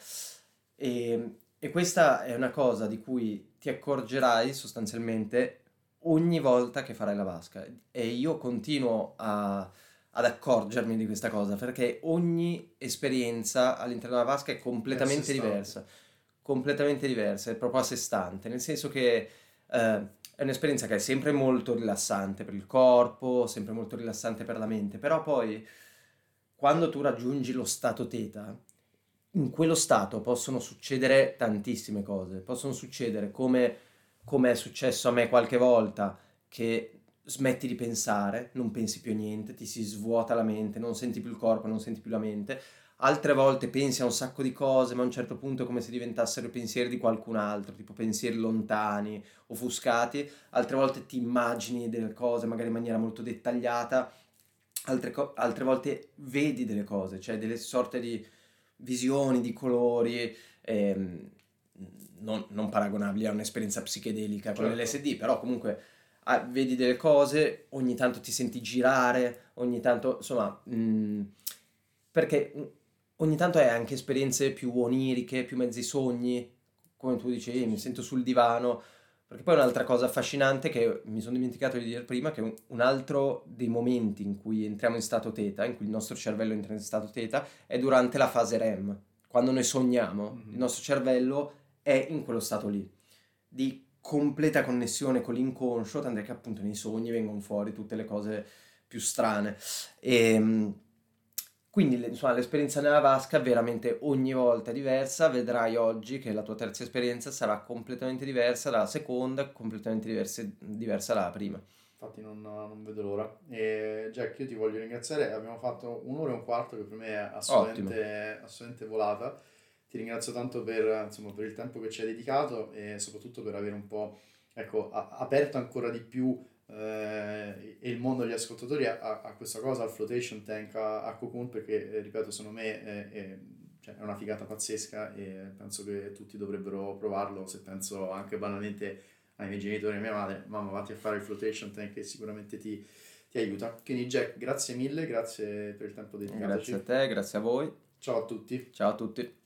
E, e questa è una cosa di cui ti accorgerai sostanzialmente ogni volta che farai la vasca. E io continuo a ad accorgermi di questa cosa perché ogni esperienza all'interno della vasca è completamente
È
diversa, completamente diversa, è proprio a sé stante, nel senso che eh, è un'esperienza che è sempre molto rilassante per il corpo, sempre molto rilassante per la mente, però poi quando tu raggiungi lo stato teta, in quello stato possono succedere tantissime cose, possono succedere come, come è successo a me qualche volta che smetti di pensare, non pensi più a niente, ti si svuota la mente, non senti più il corpo, non senti più la mente. Altre volte pensi a un sacco di cose, ma a un certo punto è come se diventassero pensieri di qualcun altro, tipo pensieri lontani, offuscati. Altre volte ti immagini delle cose, magari in maniera molto dettagliata. Altre, co- altre volte vedi delle cose, cioè delle sorte di visioni, di colori. ehm, non, non paragonabili a un'esperienza psichedelica con
Certo.
l'LSD, però comunque ah, vedi delle cose, ogni tanto ti senti girare, ogni tanto, insomma, mh, perché mh, ogni tanto hai anche esperienze più oniriche, più mezzi sogni, come tu dicevi, mi sento sul divano, perché poi un'altra cosa affascinante che mi sono dimenticato di dire prima, che un, altro dei momenti in cui entriamo in stato teta, in cui il nostro cervello entra in stato teta, è durante la fase REM, quando noi sogniamo,
Mhm.
il nostro cervello è in quello stato lì, di completa connessione con l'inconscio, tant'è che appunto nei sogni vengono fuori tutte le cose più strane. E, quindi insomma, l'esperienza nella vasca veramente ogni volta è diversa, vedrai oggi che la tua terza esperienza sarà completamente diversa dalla seconda, completamente diverse- diversa dalla prima.
Infatti non, non vedo l'ora. E Jack, io ti voglio ringraziare. Abbiamo fatto un'ora e un quarto che per me è assolutamente, assolutamente volata. Ti ringrazio tanto per, insomma, per il tempo che ci hai dedicato e soprattutto per aver un po' ecco, a- aperto ancora di più eh, il mondo degli ascoltatori a, a- a questa cosa, al flotation tank, a, a Cocoon, perché eh, ripeto, secondo me è, è- cioè, è una figata pazzesca e penso che tutti dovrebbero provarlo. Se penso anche banalmente ai miei genitori e a mia madre, mamma vatti a fare il flotation tank che sicuramente ti, ti aiuta. Quindi Jack, grazie mille, grazie per il tempo dedicato.
Grazie a te, grazie a voi,
Ciao a tutti.
ciao a tutti.